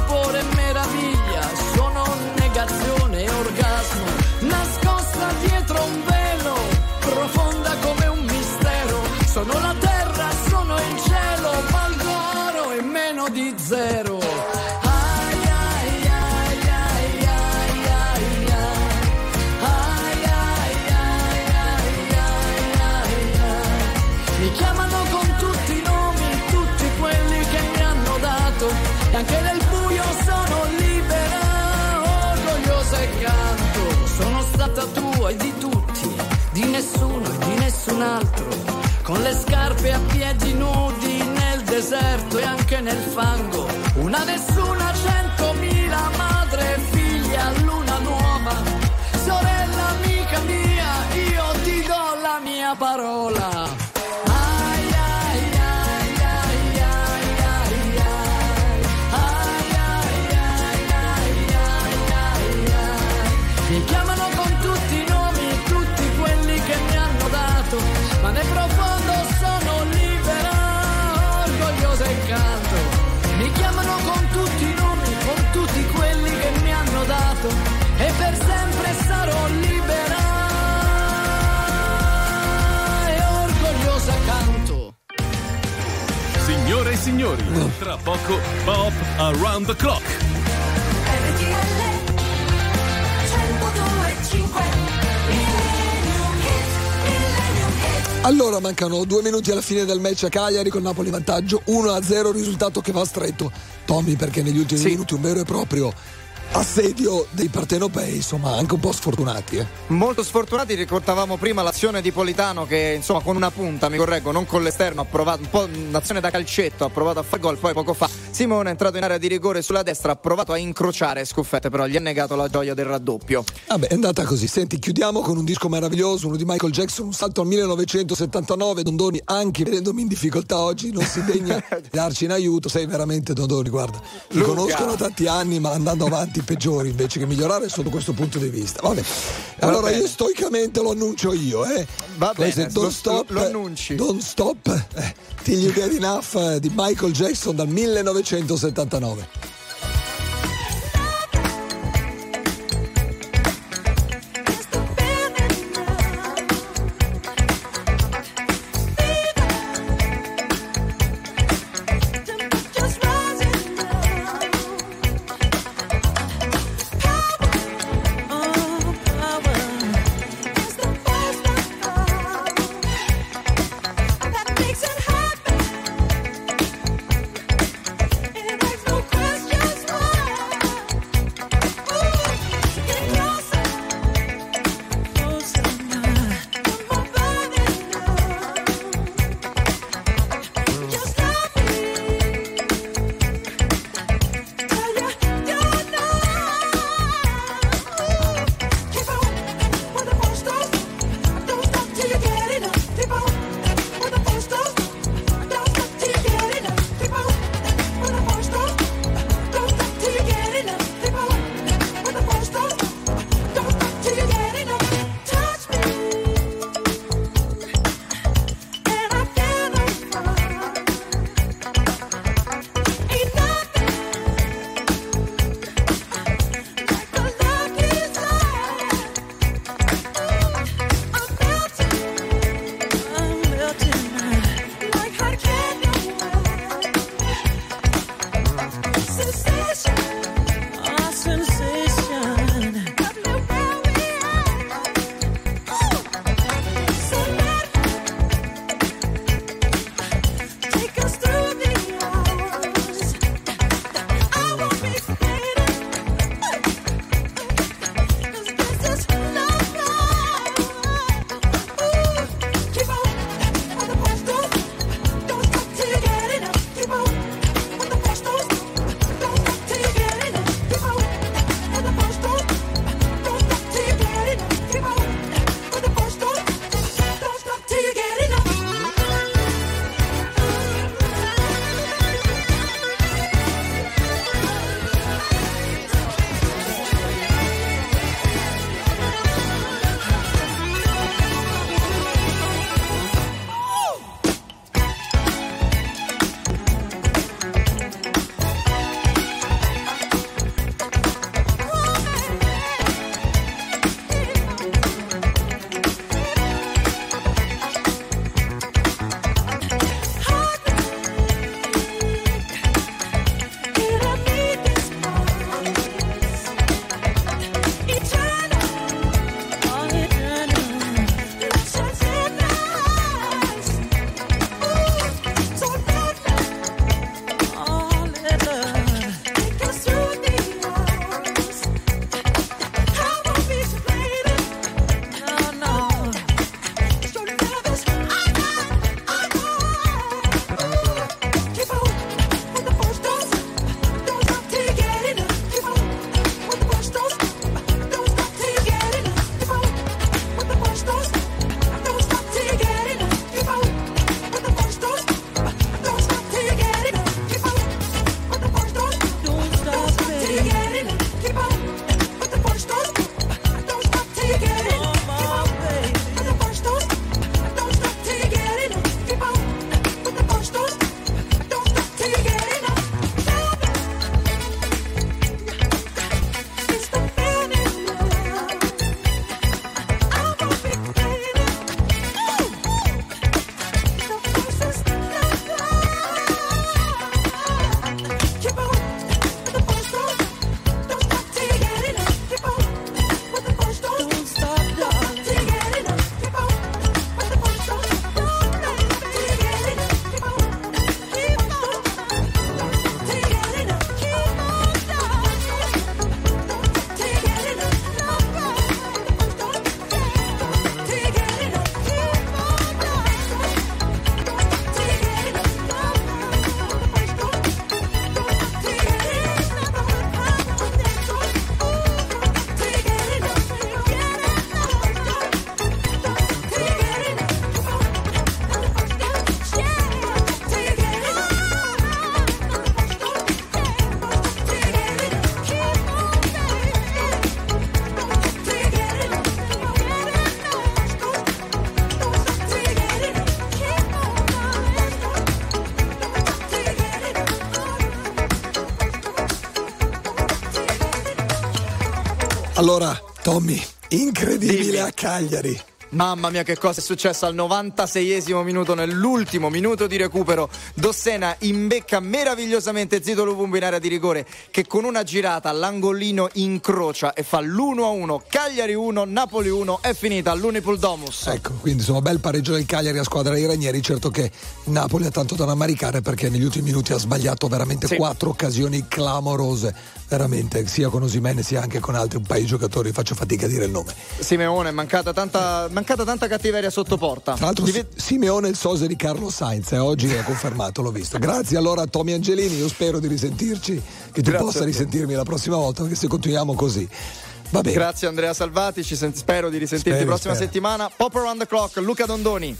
[SPEAKER 25] ai. Mi chiamano con tutti i nomi, tutti quelli che mi hanno dato. E anche nel buio sono libera, orgogliosa e canto. Sono stata tua e di tutti, di nessuno e di nessun altro. Con le scarpe a piedi nudi deserto e anche nel fango. Una nessuna, centomila, madre e figlia, luna nuova. Sorella amica mia, io ti do la mia parola.
[SPEAKER 26] Signori, tra poco Bob Around the Clock.
[SPEAKER 1] Allora mancano due minuti alla fine del match a Cagliari con Napoli vantaggio 1-0, risultato che va stretto. Tommy perché negli ultimi minuti un vero e proprio assedio dei partenopei, insomma anche un po' sfortunati. Eh.
[SPEAKER 2] Molto sfortunati, ricordavamo prima l'azione di Politano che insomma con una punta, mi correggo, non con l'esterno, ha provato un po' un'azione da calcetto, ha provato a fare gol, poi poco fa Simone è entrato in area di rigore sulla destra, ha provato a incrociare Scuffette, però gli ha negato la gioia del raddoppio.
[SPEAKER 1] Vabbè, è andata così. Senti, chiudiamo con un disco meraviglioso, uno di Michael Jackson, un salto al 1979. Dondoni, anche vedendomi in difficoltà oggi, non si degna di darci in aiuto. Sei veramente Dondoni, guarda. Ti
[SPEAKER 2] Luca.
[SPEAKER 1] conoscono tanti anni, ma andando avanti peggiori invece che migliorare sotto questo punto di vista. Vabbè. Allora io stoicamente lo annuncio io, eh.
[SPEAKER 2] Va
[SPEAKER 1] Questo è
[SPEAKER 2] bene,
[SPEAKER 1] Don't
[SPEAKER 2] lo-
[SPEAKER 1] Stop.
[SPEAKER 2] lo annunci.
[SPEAKER 1] Don't Stop. Eh, Till You Get Enough eh, di Michael Jackson dal 1979. Allora, Tommy, incredibile
[SPEAKER 2] Dimmi.
[SPEAKER 1] a Cagliari.
[SPEAKER 2] Mamma mia che cosa è successo al 96esimo minuto nell'ultimo minuto di recupero Dossena imbecca meravigliosamente Zito Luvumbo in area di rigore che con una girata all'angolino incrocia e fa l'1-1 Cagliari 1 Napoli 1 è finita all'Unipol Domus
[SPEAKER 1] Ecco, quindi insomma bel pareggio del Cagliari a squadra dei Ranieri, certo che Napoli ha tanto da rammaricare perché negli ultimi minuti ha sbagliato veramente
[SPEAKER 2] Sì.
[SPEAKER 1] quattro occasioni clamorose, veramente, sia con Osimene sia anche con altri un paio di giocatori, faccio fatica a dire il nome.
[SPEAKER 2] Simeone mancata tanta, mancata tanta cattiveria sotto porta
[SPEAKER 1] Tra l'altro
[SPEAKER 2] Div-
[SPEAKER 1] Simeone è il sose di Carlo Sainz, eh, oggi è confermato, l'ho visto. Grazie allora a Tommy Angelini, io spero di risentirci, che tu
[SPEAKER 2] Grazie
[SPEAKER 1] possa risentirmi la prossima volta, perché se continuiamo così. Va bene.
[SPEAKER 2] Grazie Andrea Salvati, ci sent- spero di risentirti
[SPEAKER 1] Spero,
[SPEAKER 2] prossima
[SPEAKER 1] spero.
[SPEAKER 2] settimana. Pop around the clock, Luca Dondoni.